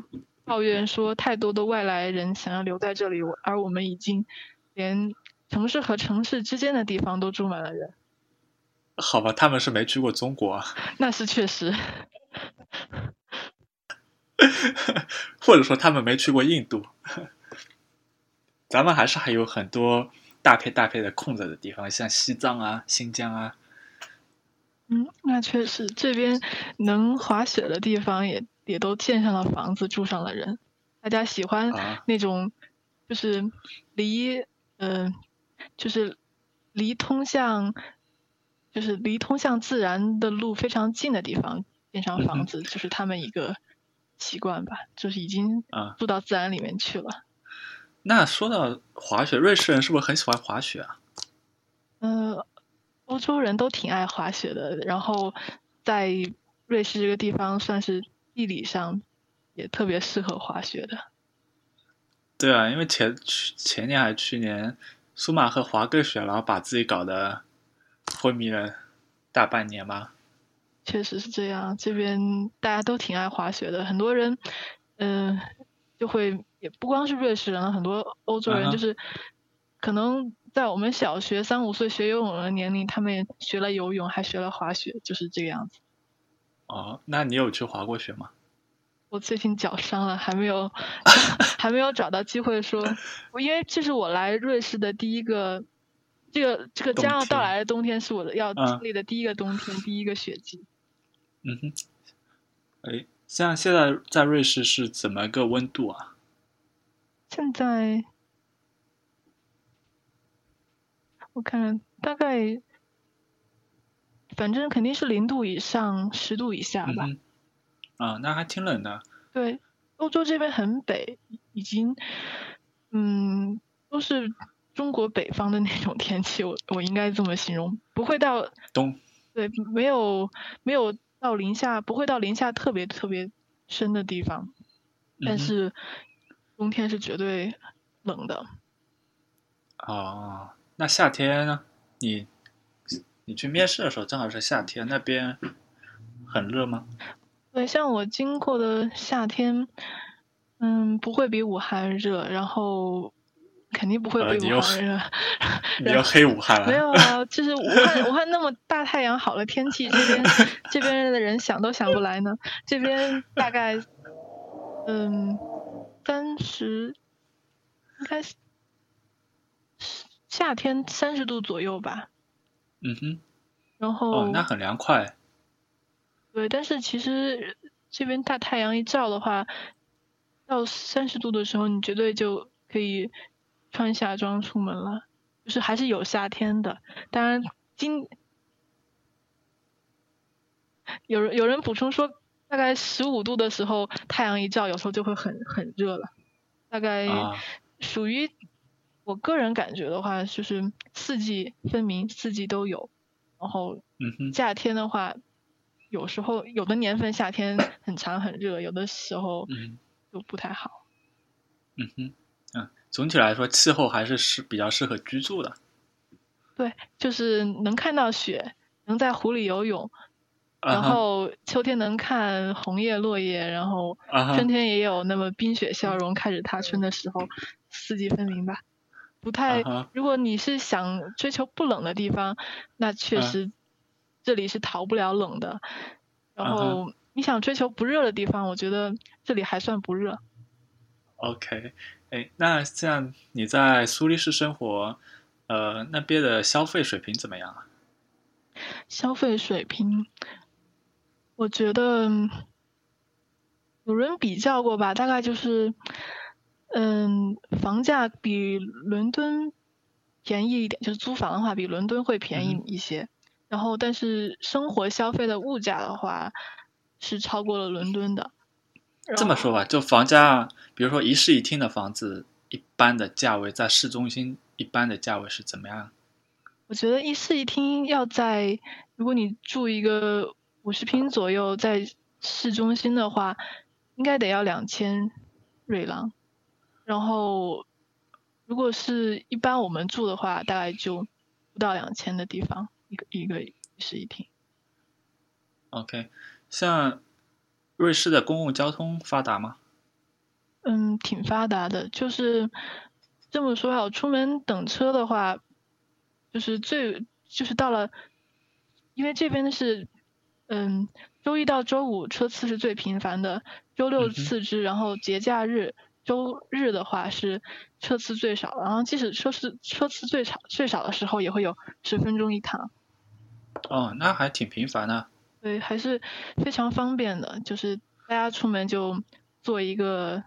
Speaker 3: 抱怨说，太多的外来人想要留在这里，而我们已经连城市和城市之间的地方都住满了人。
Speaker 2: 好吧，他们是没去过中国啊，
Speaker 3: 那是确实，
Speaker 2: 或者说他们没去过印度。咱们还是还有很多大片大片的空着的地方，像西藏啊、新疆啊。
Speaker 3: 嗯，那确实，这边能滑雪的地方也也都建上了房子，住上了人。大家喜欢
Speaker 2: 啊
Speaker 3: 那种就是离嗯、呃就是离通向就是离通向自然的路非常近的地方建上房子，就是他们一个习惯吧，就是已经
Speaker 2: 啊。
Speaker 3: 住到自然里面去了。
Speaker 2: 那说到滑雪，瑞士人是不是很喜欢滑雪啊？
Speaker 3: 呃，欧洲人都挺爱滑雪的，然后在瑞士这个地方算是地理上也特别适合滑雪的。
Speaker 2: 对啊，因为前去前年还是去年，苏马赫滑个雪，然后把自己搞得昏迷了大半年吗。
Speaker 3: 确实是这样，这边大家都挺爱滑雪的，很多人，嗯、就会也不光是瑞士人，很多欧洲人就是可能在我们小学三五岁学游泳的年龄，他们也学了游泳，还学了滑雪，就是这个样子。
Speaker 2: 哦，那你有去滑过雪吗？
Speaker 3: 我最近脚伤了，还没有 还没有找到机会说，我因为这是我来瑞士的第一个，这个这个将要到来的冬天是我的要
Speaker 2: 嗯
Speaker 3: 经历的第一个冬天，第一个雪季。
Speaker 2: 嗯哼，哎，像现在在瑞士是怎么个温度啊？
Speaker 3: 现在我看看，大概反正肯定是零度以上，十度以下吧。
Speaker 2: 嗯，啊，那还挺冷的。
Speaker 3: 对，欧洲这边很北，已经嗯都是中国北方的那种天气，我我应该这么形容，不会到
Speaker 2: 冬
Speaker 3: 对没有没有到零下，不会到零下特别特别深的地方，但是冬天是绝对冷的。
Speaker 2: 哦，那夏天呢？你你去面试的时候正好是夏天，那边很热吗？
Speaker 3: 对，像我经过的夏天，嗯，不会比武汉热，然后肯定不会比
Speaker 2: 呃你又
Speaker 3: 武汉热。
Speaker 2: 你要黑武汉了？
Speaker 3: 没有啊，就是武汉，武汉那么大太阳好的天气，这边这边的人想都想不来呢。这边大概，嗯，三十，应该是夏天三十度左右吧。
Speaker 2: 嗯哼，
Speaker 3: 然后，
Speaker 2: 哦，那很凉快。
Speaker 3: 对，但是其实这边大太阳一照的话，到三十度的时候，你绝对就可以穿夏装出门了，就是还是有夏天的。当然，今有人有人补充说，大概十五度的时候，太阳一照，有时候就会很很热了。大概
Speaker 2: 啊，
Speaker 3: 属于我个人感觉的话，就是四季分明，四季都有。然后
Speaker 2: 嗯哼，
Speaker 3: 夏天的话，有时候有的年份夏天很长很热，有的时候
Speaker 2: 嗯
Speaker 3: 就不太好。
Speaker 2: 嗯哼，嗯，总体来说气候还是适比较适合居住的。
Speaker 3: 对，就是能看到雪，能在湖里游泳，然后秋天能看红叶落叶，然后春天也有那么冰雪消融，开始踏春的时候，四季分明吧。不太如果你是想追求不冷的地方，那确
Speaker 2: 嗯
Speaker 3: 实这里是逃不了冷的。然
Speaker 2: 嗯
Speaker 3: 后你想追求不热的地方，我觉得这里还算不热。
Speaker 2: OK，哎，那像你在苏黎世生活，呃，那边的消费水平怎么样啊？
Speaker 3: 消费水平，我觉得嗯有人比较过吧，大概就是，嗯，房价比伦敦便宜一点，就是租房的话比伦敦会便宜
Speaker 2: 嗯
Speaker 3: 一些。然后，但是生活消费的物价的话是超过了伦敦的。
Speaker 2: 这么说吧，就房价，比如说一室一厅的房子，一般的价位在市中心，一般的价位是怎么样？
Speaker 3: 我觉得一室一厅要在，如果你住一个五十平左右，在市中心的话，应该得要两千瑞郎。然后，如果是一般我们住的话，大概就不到两千的地方，一个一个一室一厅。
Speaker 2: OK，像瑞士的公共交通发达吗？
Speaker 3: 嗯，挺发达的。就是这么说啊，出门等车的话，就是最就是到了，因为这边是，嗯，周一到周五车次是最频繁的，周六次之，然后节假日、周日的话是车次最少，然后即使车次车次最少最少的时候，也会有十分钟一趟。
Speaker 2: 哦，那还挺频繁的。
Speaker 3: 对，还是非常方便的。就是大家出门就坐一个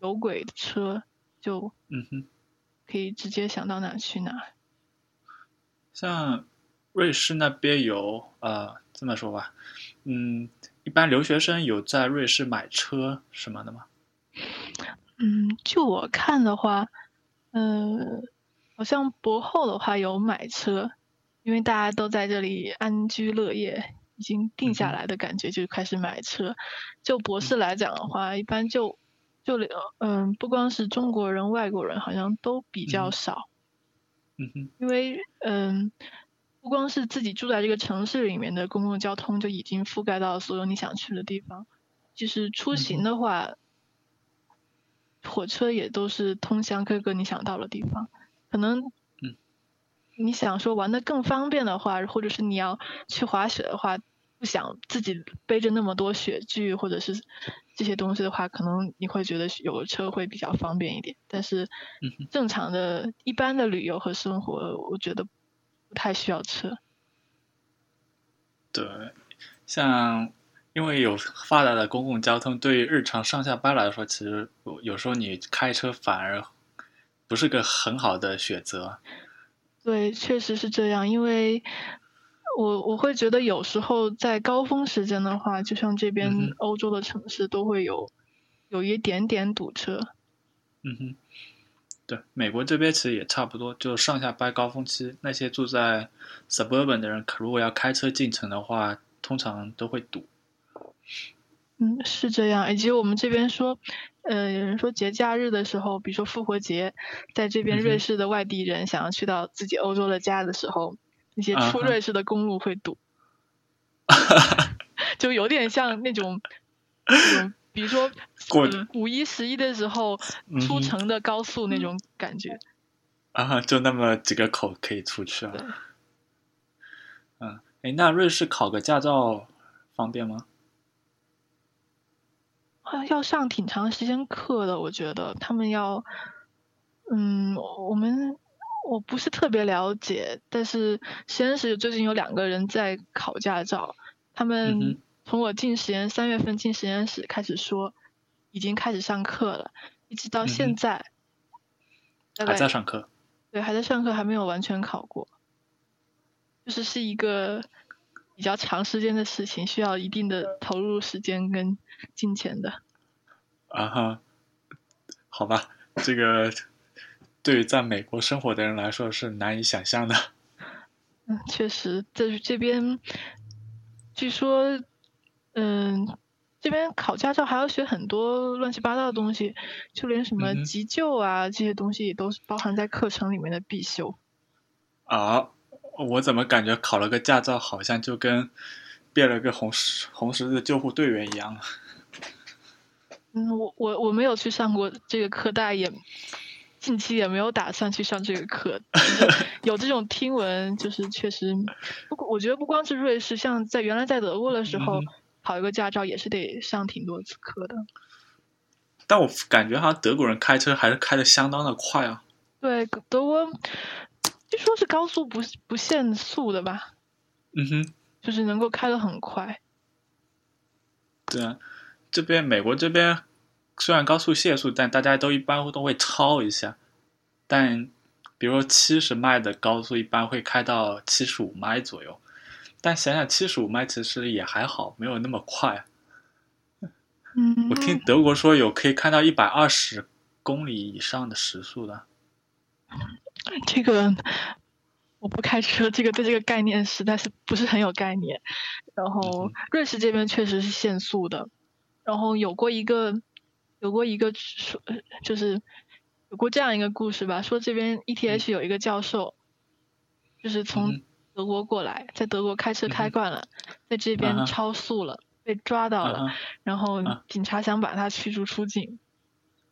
Speaker 3: 有轨的车，就
Speaker 2: 嗯哼，
Speaker 3: 可以直接想到哪去哪。
Speaker 2: 像瑞士那边有呃这么说吧，嗯，一般留学生有在瑞士买车什么的吗？
Speaker 3: 嗯，就我看的话，呃，好像博后的话有买车，因为大家都在这里安居乐业，已经定下来的感觉，就开始买车。就博士来讲的话，一般就就连嗯、不光是中国人，外国人好像都比
Speaker 2: 嗯
Speaker 3: 较少，
Speaker 2: 嗯哼，
Speaker 3: 因为嗯。不光是自己住在这个城市里面的公共交通就已经覆盖到所有你想去的地方，就是出
Speaker 2: 嗯
Speaker 3: 行的话，火车也都是通向各个你想到的地方。可能
Speaker 2: 嗯，
Speaker 3: 你想说玩的更方便的话，或者是你要去滑雪的话，不想自己背着那么多雪具或者是这些东西的话，可能你会觉得有车会比较方便一点。但是正常的一般的旅游和生活，我觉得不太需要车。
Speaker 2: 对，像因为有发达的公共交通，对于日常上下班来说，其实有有时候你开车反而不是个很好的选择。
Speaker 3: 对，确实是这样，因为我我会觉得有时候在高峰时间的话，就像这
Speaker 2: 嗯
Speaker 3: 边欧洲的城市都会有有一点点堵车。
Speaker 2: 嗯哼，对，美国这边其实也差不多，就上下班高峰期，那些住在 suburban 的人，可如果要开车进城的话，通常都会堵。
Speaker 3: 嗯，是这样。以及我们这边说，呃，有人说节假日的时候，比如说复活节，在这边瑞士的外地人想要去到自己欧洲的家的时候，那些出瑞士的公路会堵，就有点像那种 那种，比如说五一、十一的时候出城的高速那种感觉。
Speaker 2: 啊，就那么几个口可以出去啊。嗯，哎，那瑞士考个驾照方便吗？
Speaker 3: 啊，要上挺长时间课的，我觉得他们要，嗯，我们我不是特别了解，但是实验室最近有两个人在考驾照，他
Speaker 2: 嗯
Speaker 3: 们从我进实验三月份进实验室开始说，已经开始上课了，一直到现在，大
Speaker 2: 还在上课？
Speaker 3: 对还在上课，还没有完全考过，就是是一个比较长时间的事情，需要一定的投入时间跟金钱的。
Speaker 2: 啊哈，好吧，这个对于在美国生活的人来说是难以想象的。
Speaker 3: 嗯，确实，这这边据说，嗯，这边考驾照还要学很多乱七八糟的东西，就连什么急救啊、这些东西也都是包含在课程里面的必修。
Speaker 2: 啊，我怎么感觉考了个驾照，好像就跟变了个红十红十字救护队员一样啊？
Speaker 3: 嗯，我我我没有去上过这个课，大家也近期也没有打算去上这个课。就 是有这种听闻，就是确实，不过我觉得不光是瑞士，像在原来在德国的时候，
Speaker 2: 嗯
Speaker 3: 考一个驾照也是得上挺多次课的。
Speaker 2: 但我感觉好像德国人开车还是开的相当的快啊。
Speaker 3: 对，德国据说是高速不不限速的吧，
Speaker 2: 嗯哼，
Speaker 3: 就是能够开的很快。
Speaker 2: 对啊，这边美国这边虽然高速限速，但大家都一般都会超一下。但比如说七十迈的高速，一般会开到七十五迈左右。但想想七十五迈其实也还好，没有那么快。
Speaker 3: 嗯，
Speaker 2: 我听德国说有可以看到一百二十公里以上的时速的。
Speaker 3: 这个我不开车，这个对这个概念实在是不是很有概念。然后
Speaker 2: 嗯
Speaker 3: 瑞士这边确实是限速的，然后有过一个有过一个说，呃就是有过这样一个故事吧，说这边 ETH 有一个教授，就是
Speaker 2: 嗯
Speaker 3: 从德国过来，在德国开车开惯了，在这边超速了，被抓到了。然后
Speaker 2: 啊
Speaker 3: 警察想把他驱逐出境。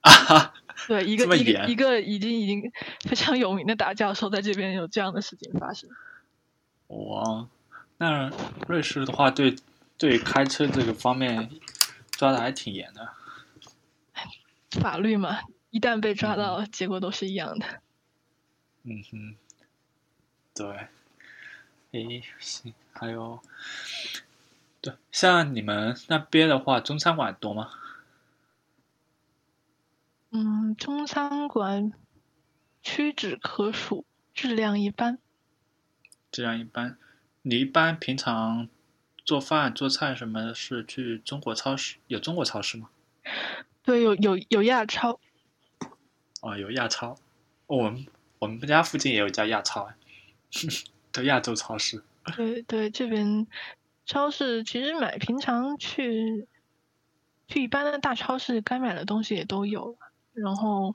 Speaker 2: 啊哈，
Speaker 3: 对，一个一个一个已经已经非常有名的大教授在这边有这样的事情发生。
Speaker 2: 哇，那瑞士的话对对开车这个方面抓的还挺严的。
Speaker 3: 法律嘛，一旦被抓
Speaker 2: 嗯
Speaker 3: 到，结果都是一样的。
Speaker 2: 嗯哼，对，诶，行，还有，对，像你们那边的话，中餐馆多吗？
Speaker 3: 嗯，中餐馆屈指可数，质量一般。
Speaker 2: 质量一般，你一般平常做饭做菜什么的是去中国超市？有中国超市吗？
Speaker 3: 对，有有有亚超，
Speaker 2: 哦，有亚超。哦我们我们家附近也有家亚超，哎，对，亚洲超市。
Speaker 3: 对对，这边超市其实买平常去去一般的大超市该买的东西也都有，然后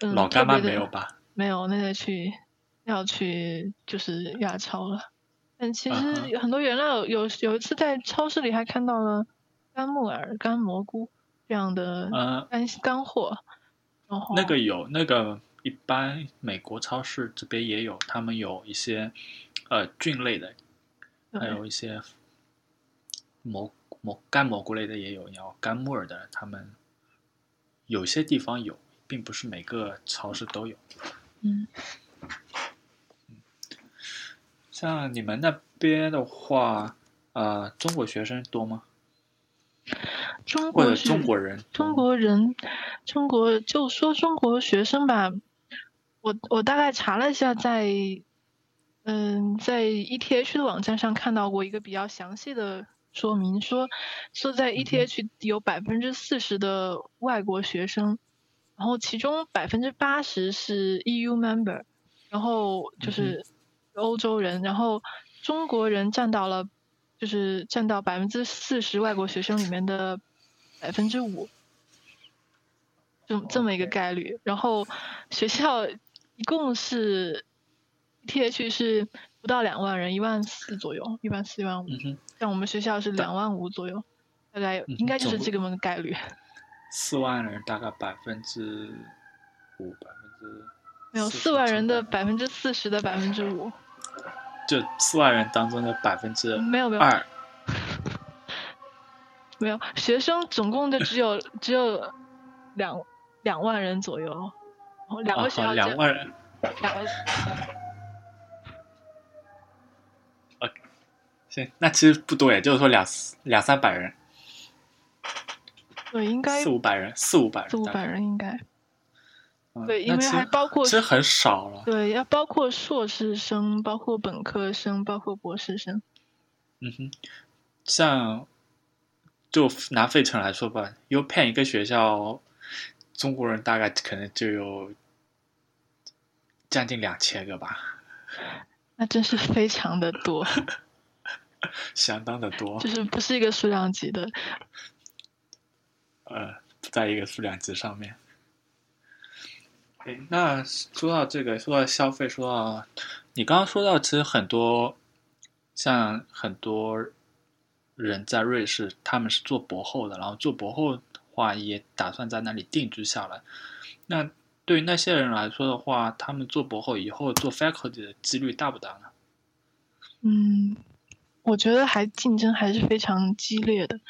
Speaker 3: 嗯，
Speaker 2: 老干妈没有吧？
Speaker 3: 没有，那个去要去就是亚超了。但其实很多原料有有有一次在超市里还看到了干木耳、干蘑菇这样的
Speaker 2: 呃，
Speaker 3: 干干货，然后
Speaker 2: 那个有，那个一般美国超市这边也有，他们有一些呃菌类的，还有一些蘑蘑干蘑菇类的也有，然后干木耳的，他们有些地方有，并不是每个超市都有。
Speaker 3: 嗯。
Speaker 2: 像你们那边的话，呃，中国学生多吗？
Speaker 3: 中国是
Speaker 2: 中国人
Speaker 3: 中？国人，中国就说中国学生吧，我我大概查了一下在，嗯，在 ETH 的网站上看到过一个比较详细的说明，说说在 ETH 有百分之四十的外国学生，然后其中百分之八十是 EU member，然后就是欧洲人，然后中国人占到了，就是占到百分之四十外国学生里面的百分之五，这么这么一个概率。然后学校一共是 TH 是不到两万人，一万四左右，一万四一万五。像我们学校是两万五左右，大概
Speaker 2: 嗯
Speaker 3: 应该就是这个么个概率。
Speaker 2: 四万人大概百分之五，百分之
Speaker 3: 没有
Speaker 2: 40
Speaker 3: 四万人的
Speaker 2: 乘
Speaker 3: 百分之四十的百分之五，
Speaker 2: 就四万人当中的百分之
Speaker 3: 没有没有。
Speaker 2: 二，
Speaker 3: 没有，学生总共就只有只有两两万人左右，然后两个学校这
Speaker 2: 两万人，
Speaker 3: 两个
Speaker 2: 行，那其实不多，也就是说两两三百人，
Speaker 3: 对应该
Speaker 2: 四五百人，四五百人，
Speaker 3: 四五百。人应该
Speaker 2: 嗯
Speaker 3: 对，因为还包括
Speaker 2: 其实很少了。
Speaker 3: 对要包括硕士生，包括本科生，包括博士生。
Speaker 2: 嗯哼，像就拿费城来说吧，U Penn 一个学校，中国人大概可能就有将近两千个吧，
Speaker 3: 那真是非常的多，
Speaker 2: 相当的多。
Speaker 3: 就是不是一个数量级的。
Speaker 2: 呃，不在一个数量级上面。哎，那说到这个，说到消费，说到你刚刚说到，其实很多像很多人在瑞士，他们是做博后的，然后做博后的话也打算在那里定居下来。那对于那些人来说的话，他们做博后以后做 faculty 的几率大不大呢？
Speaker 3: 嗯，我觉得还竞争还是非常激烈的。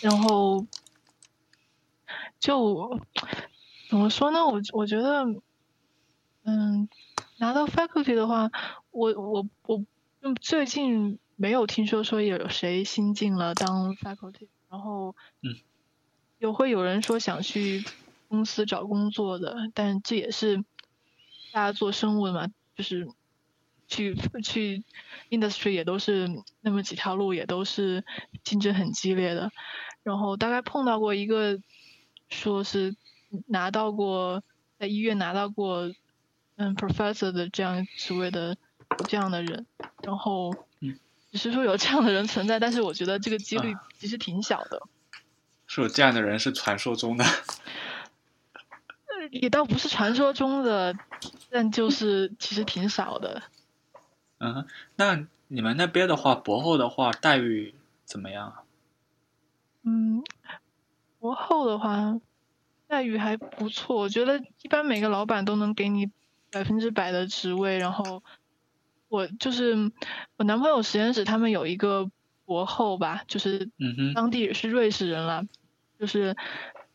Speaker 3: 然后就怎么说呢？我我觉得，嗯，拿到 faculty 的话，我我我最近没有听说说有谁新进了当 faculty，然后
Speaker 2: 嗯，
Speaker 3: 有会有人说想去公司找工作的，但这也是大家做生物的嘛，就是去去 industry 也都是那么几条路，也都是竞争很激烈的。然后大概碰到过一个，说是拿到过在医院拿到过嗯 professor 的这样职位的这样的人，然后
Speaker 2: 嗯
Speaker 3: 只是说有这样的人存在，但是我觉得这个几率
Speaker 2: 啊
Speaker 3: 其实挺小的。
Speaker 2: 是有这样的人是传说中的。
Speaker 3: 也倒不是传说中的，但就是 其实挺少的。
Speaker 2: 嗯哼，那你们那边的话，博后的话待遇怎么样啊？
Speaker 3: 嗯，博后的话，待遇还不错，我觉得一般每个老板都能给你百分之百的职位。然后我就是我男朋友实验室，他们有一个博后吧，就是当地是瑞士人了，就是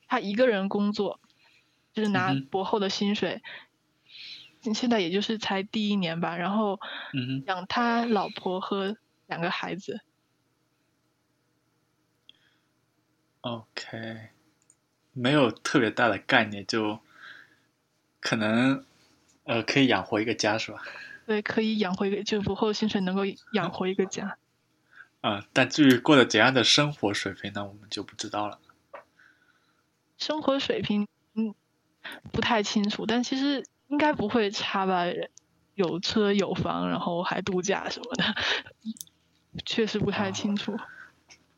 Speaker 3: 他一个人工作，就是拿博后的薪水。现在也就是才第一年吧，然后。养他老婆和两个孩子。
Speaker 2: OK，没有特别大的概念，就可能呃可以养活一个家是吧？
Speaker 3: 对，可以养活一个，就不后薪水能够养活一个家。
Speaker 2: 啊、但至于过得怎样的生活水平呢，我们就不知道了。
Speaker 3: 生活水平，嗯，不太清楚，但其实应该不会差吧？有车有房，然后还度假什么的，确实不太清楚。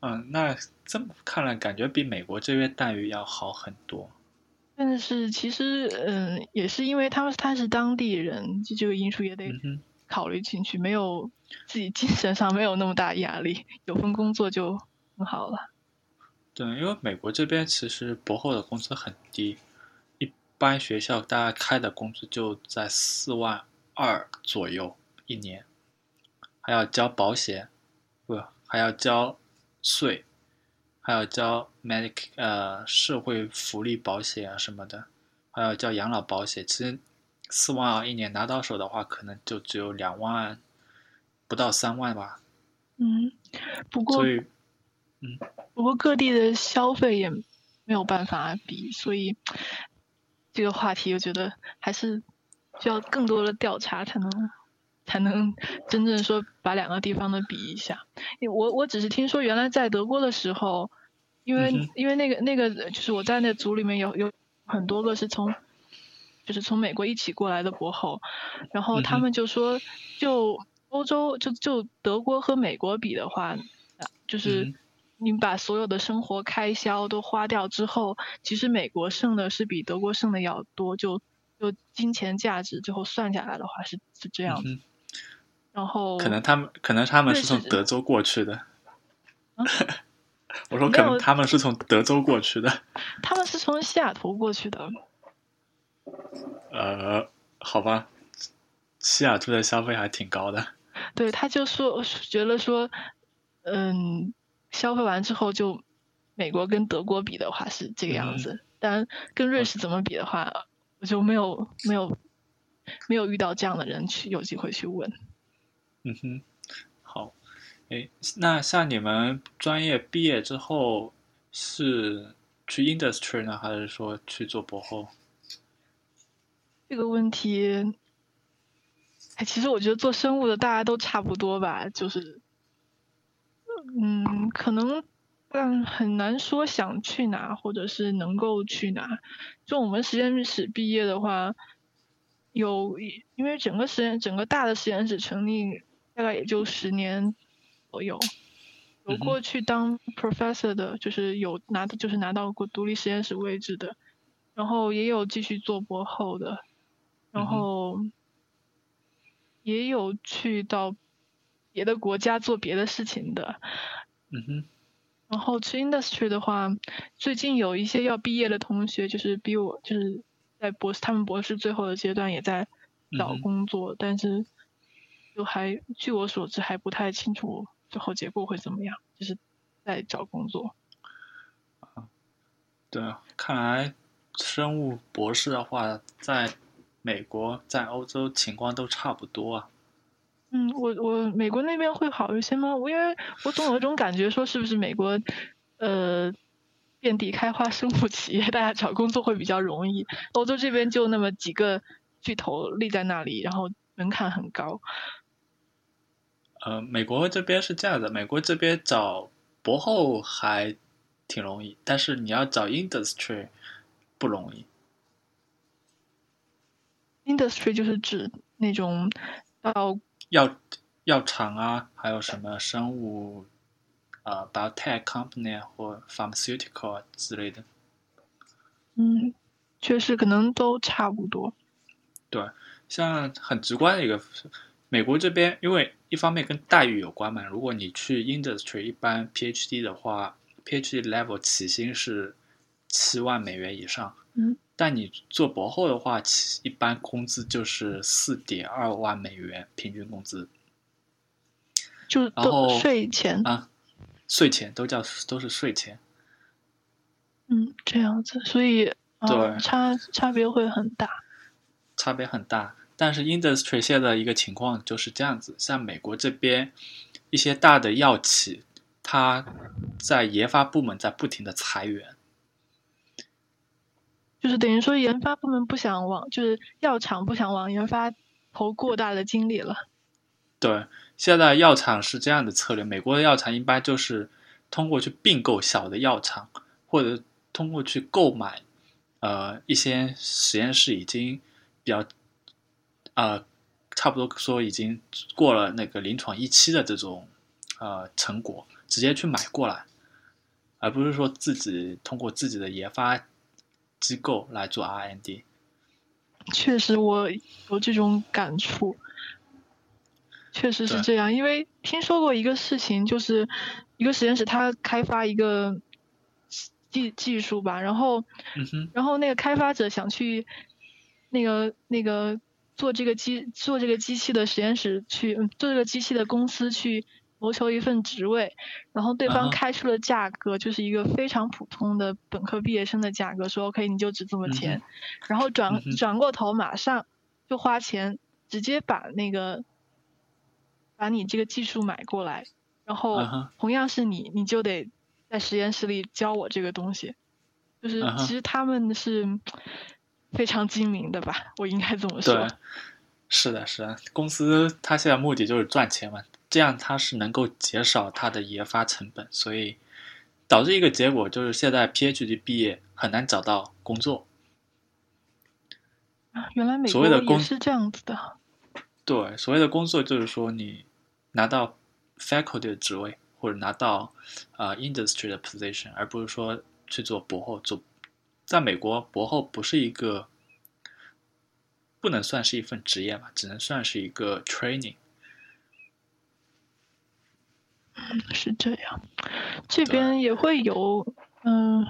Speaker 2: 嗯，那这么看来，感觉比美国这边待遇要好很多。
Speaker 3: 但是其实，嗯，也是因为他们他是当地人，就这个因素也得考虑进去，没有自己精神上没有那么大压力，有份工作就很好了。
Speaker 2: 对，因为美国这边其实博后的工资很低，一般学校大概开的工资就在四万二左右一年，还要交保险，不，还要交税，还有交 medic 呃社会福利保险啊什么的，还有交养老保险。其实四万二一年拿到手的话，可能就只有两万，不到三万吧。
Speaker 3: 嗯，不过
Speaker 2: 所以，
Speaker 3: 不过各地的消费也没有办法比，所以这个话题我觉得还是需要更多的调查才能才能真正说把两个地方的比一下。因为我我只是听说原来在德国的时候，因为、
Speaker 2: 嗯
Speaker 3: 因为那个那个就是我在那组里面有有很多个是从就是从美国一起过来的博后，然后他们就说就欧洲就就德国和美国比的话，呃就是。
Speaker 2: 嗯
Speaker 3: 你把所有的生活开销都花掉之后，其实美国剩的是比德国剩的要多，就就金钱价值最后算下来的话是是这样。
Speaker 2: 嗯
Speaker 3: 然后
Speaker 2: 可能他们可能他们是从德州过去的。
Speaker 3: 啊
Speaker 2: 我说可能他们是从德州过去的。
Speaker 3: 他们是从西雅图过去的，
Speaker 2: 呃，好吧，西雅图的消费还挺高的。
Speaker 3: 对，他就说觉得说，嗯，消费完之后就美国跟德国比的话是这个样子，当然跟瑞士怎么比的话，我就没有没有没有遇到这样的人去有机会去问。
Speaker 2: 嗯哼，好，诶，那像你们专业毕业之后是去 industry 呢，还是说去做博后？
Speaker 3: 这个问题，哎，其实我觉得做生物的大家都差不多吧，就是，嗯，可能，但很难说想去哪，或者是能够去哪。就我们实验室毕业的话，有因为整个实验整个大的实验室成立大概也就十年左右，有过去当 professor 的，就是有拿的就是拿到过独立实验室位置的，然后也有继续做博后的，然后也有去到别的国家做别的事情的。
Speaker 2: 嗯哼，
Speaker 3: 然后去 industry 的话，最近有一些要毕业的同学，就是比我就是在博士他们博士最后的阶段也在找工作，但是就还据我所知还不太清楚最后结果会怎么样，就是在找工作。
Speaker 2: 对啊，看来生物博士的话，在美国、在欧洲情况都差不多啊。
Speaker 3: 嗯，我我美国那边会好一些吗？我因为我总有一种感觉，说是不是美国，呃，遍地开花生物企业，大家找工作会比较容易。欧洲这边就那么几个巨头立在那里，然后门槛很高。
Speaker 2: 呃，美国这边是这样的，美国这边找博后还挺容易，但是你要找 industry 不容易。
Speaker 3: Industry 就是指那种到
Speaker 2: 药药厂啊，还有什么生物呃 biotech company 啊或 pharmaceutical 啊之类的。
Speaker 3: 嗯，确实可能都差不多。
Speaker 2: 对，像很直观的一个，美国这边因为一方面跟待遇有关嘛，如果你去 industry 一般 PhD 的话，PhD level 起薪是七万美元以上，
Speaker 3: 嗯，
Speaker 2: 但你做博后的话，起一般工资就是四点二万美元平均工资
Speaker 3: 就都
Speaker 2: 然后
Speaker 3: 税前，
Speaker 2: 啊，税前都叫都是税前。
Speaker 3: 嗯，这样子，所以啊、
Speaker 2: 对
Speaker 3: 差差别会很大。
Speaker 2: 差别很大。但是 industry 现在的一个情况就是这样子，像美国这边一些大的药企，它在研发部门在不停的裁员，
Speaker 3: 就是等于说研发部门不想往，就是药厂不想往研发投过大的精力了。
Speaker 2: 对，现在药厂是这样的策略，美国的药厂一般就是通过去并购小的药厂，或者通过去购买呃一些实验室已经比较呃差不多说已经过了那个临床一期的这种呃成果，直接去买过来，而不是说自己通过自己的研发机构来做 R&D。
Speaker 3: 确实，我有这种感触。确实是这样，因为听说过一个事情，就是一个实验室它开发一个技技术吧，然后
Speaker 2: 嗯，
Speaker 3: 然后那个开发者想去那个那个做这个机做这个机器的实验室去嗯做这个机器的公司去谋求一份职位，然后对方开出了价格，就是一个非常普通的本科毕业生的价格，说 OK 你就值这么钱，然后转、
Speaker 2: 嗯
Speaker 3: 转过头马上就花钱直接把那个把你这个技术买过来，然后同样是你，你就得在实验室里教我这个东西。就是其实他们是非常精明的吧，我应该这么说
Speaker 2: 对。，是的，是的，公司它现在目的就是赚钱嘛，这样它是能够减少它的研发成本，所以导致一个结果就是现在 PhD 毕业很难找到工作。
Speaker 3: 啊原来美国
Speaker 2: 的工
Speaker 3: 也是这样子的。
Speaker 2: 对，所谓的工作就是说你拿到 faculty 的职位，或者拿到呃 industry 的 position，而不是说去做博后。做在美国，博后不是一个不能算是一份职业吧，只能算是一个 training。
Speaker 3: 是这样，这边也会有，嗯、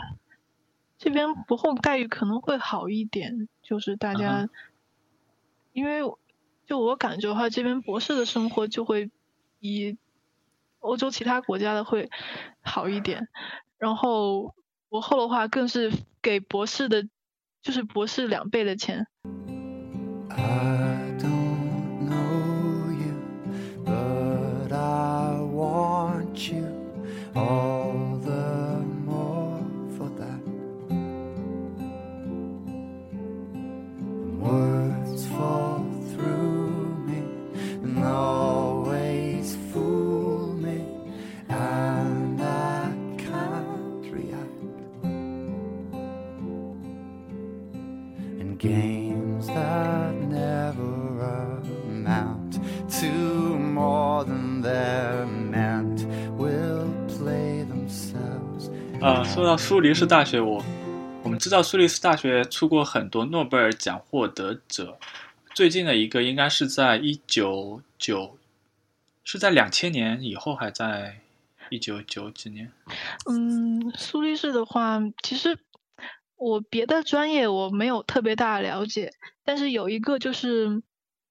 Speaker 3: 这边博后待遇可能会好一点，就是大家，因为就我感觉的话，这边博士的生活就会比欧洲其他国家的会好一点，然后博后的话更是给博士的，就是博士两倍的钱
Speaker 5: ，I
Speaker 2: 呃，说到苏黎世大学，我我们知道苏黎世大学出过很多诺贝尔奖获得者，最近的一个应该是在一九九，是在两千年以后，还在一九九几年？
Speaker 3: 嗯，苏黎世的话，其实我别的专业我没有特别大的了解，但是有一个就是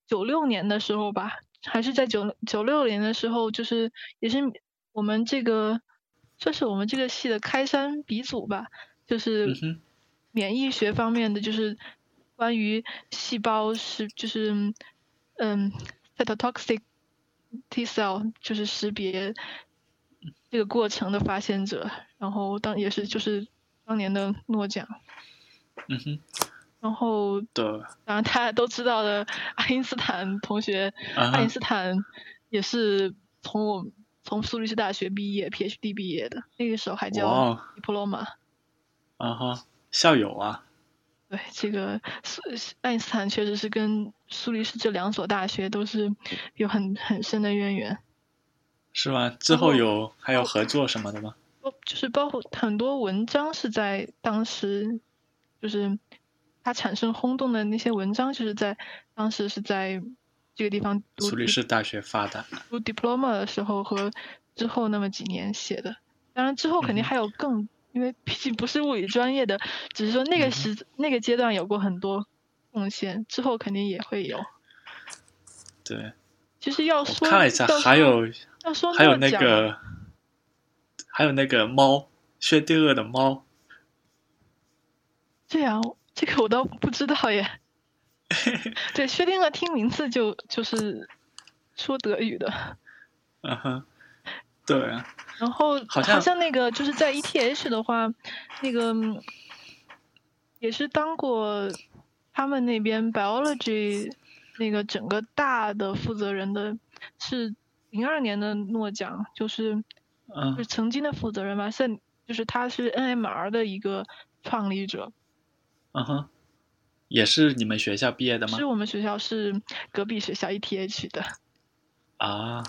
Speaker 3: 九六年的时候吧，还是在九九六年的时候，就是也是我们这个算是我们这个系的开山鼻祖吧，就是免疫学方面的，就是关于细胞是就是嗯 cytotoxic T cell 就是识别这个过程的发现者，然后当也是就是当年的诺奖，
Speaker 2: 嗯哼，
Speaker 3: 然后
Speaker 2: 对，
Speaker 3: 然后大家都知道的爱因斯坦同学，爱因斯坦也是从我们从苏黎世大学毕业，PhD 毕业的，那个时候还叫 diploma。
Speaker 2: 啊哈，校友啊，
Speaker 3: 对，这个苏爱因斯坦确实是跟苏黎世这两所大学都是有很很深的渊源，
Speaker 2: 是吗？之后有还有合作什么的吗？
Speaker 3: 包就是包括很多文章是在当时，就是它产生轰动的那些文章，就是在当时是在这个地方读
Speaker 2: 苏黎世大学发的，
Speaker 3: 读 diploma 的时候和之后那么几年写的。当然之后肯定还有更，因为毕竟不是物理专业的，只是说那个
Speaker 2: 嗯
Speaker 3: 时、那个阶段有过很多贡献，之后肯定也会有。
Speaker 2: 对，
Speaker 3: 其实要
Speaker 2: 我
Speaker 3: 说，
Speaker 2: 看了一下，还有
Speaker 3: 要说
Speaker 2: 还有那个还有那个猫，薛定谔的猫，
Speaker 3: 这样，这个我倒不知道耶。对，薛定谔听名字就就是说德语的，
Speaker 2: 嗯哼，对啊，
Speaker 3: 然后
Speaker 2: 好像像
Speaker 3: 那个就是在 ETH 的话，那个嗯也是当过他们那边 biology 那个整个大的负责人的，是零二年的诺奖，就是
Speaker 2: 嗯。
Speaker 3: 是曾经的负责人吧，现就是他是 NMR 的一个创立者，
Speaker 2: 嗯哼，也是你们学校毕业的吗
Speaker 3: 是？我们学校是隔壁学校 ETH 的。
Speaker 2: 啊，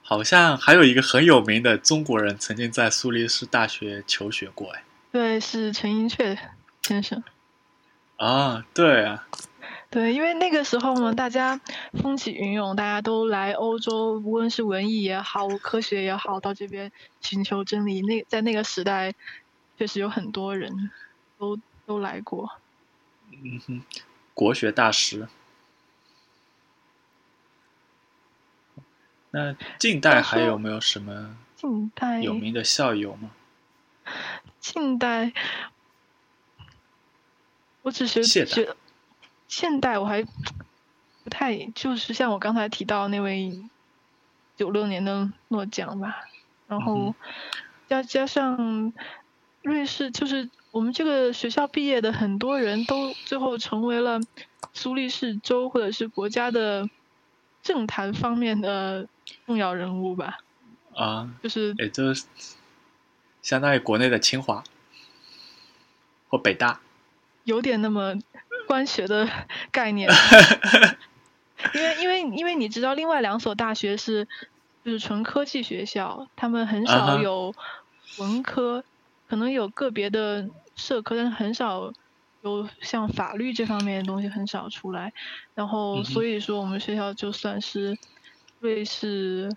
Speaker 2: 好像还有一个很有名的中国人曾经在苏黎世大学求学过，哎。
Speaker 3: 对，是陈寅恪先生。
Speaker 2: 啊，对啊，
Speaker 3: 对，因为那个时候嘛，大家风起云涌，大家都来欧洲，无论是文艺也好，科学也好，到这边寻求真理。那在那个时代，确实有很多人都都来过。
Speaker 2: 嗯哼，国学大师。那近代还有没有什么
Speaker 3: 近代
Speaker 2: 有名的校友吗？
Speaker 3: 近代，我只
Speaker 2: 是觉
Speaker 3: 得现代，我还不太就是像我刚才提到那位九六年的诺奖吧，然
Speaker 2: 嗯
Speaker 3: 后加加上瑞士，就是我们这个学校毕业的很多人都最后成为了苏黎世州或者是国家的政坛方面的重要人物吧，
Speaker 2: 啊，
Speaker 3: 就是
Speaker 2: 也就是相当于国内的清华或北大。
Speaker 3: 有点那么官学的 概念，因为因为因为你知道，另外两所大学是就是纯科技学校，他们很少有文科，可能有个别的社科，但是很少有像法律这方面的东西很少出来。然后所以说，我们学校就算是瑞士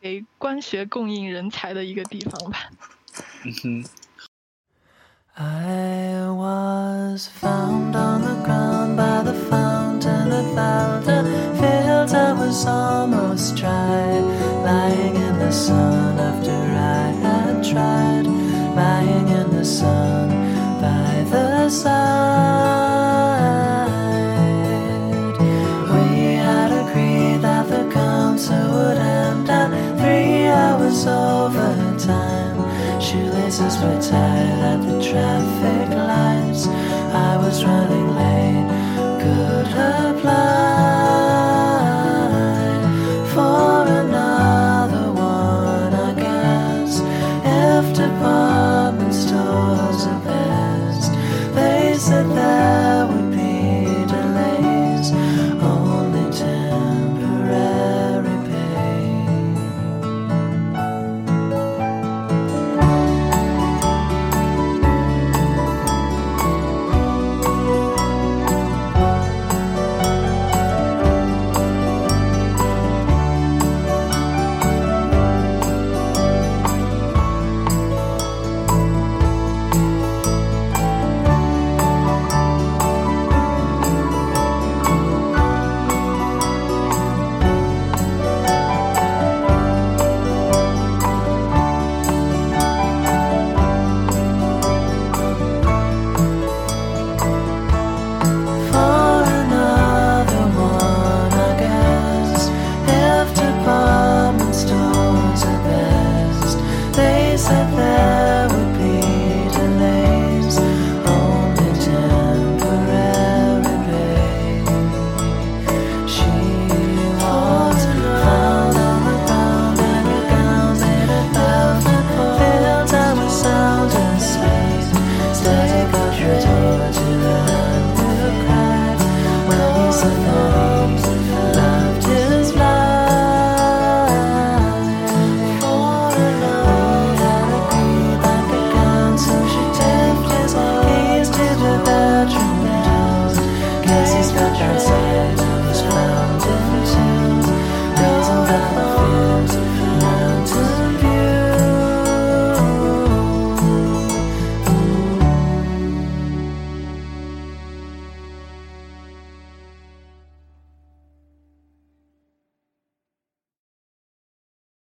Speaker 3: 给官学供应人才的一个地方吧。
Speaker 2: 嗯哼
Speaker 6: ，I was found on the ground by the fountain Fields. I was almost dry, lying in the sun after I had tried, lying in the sun by the side. We had agreed that the concert would end at three hours overtime. Shoelaces were tied at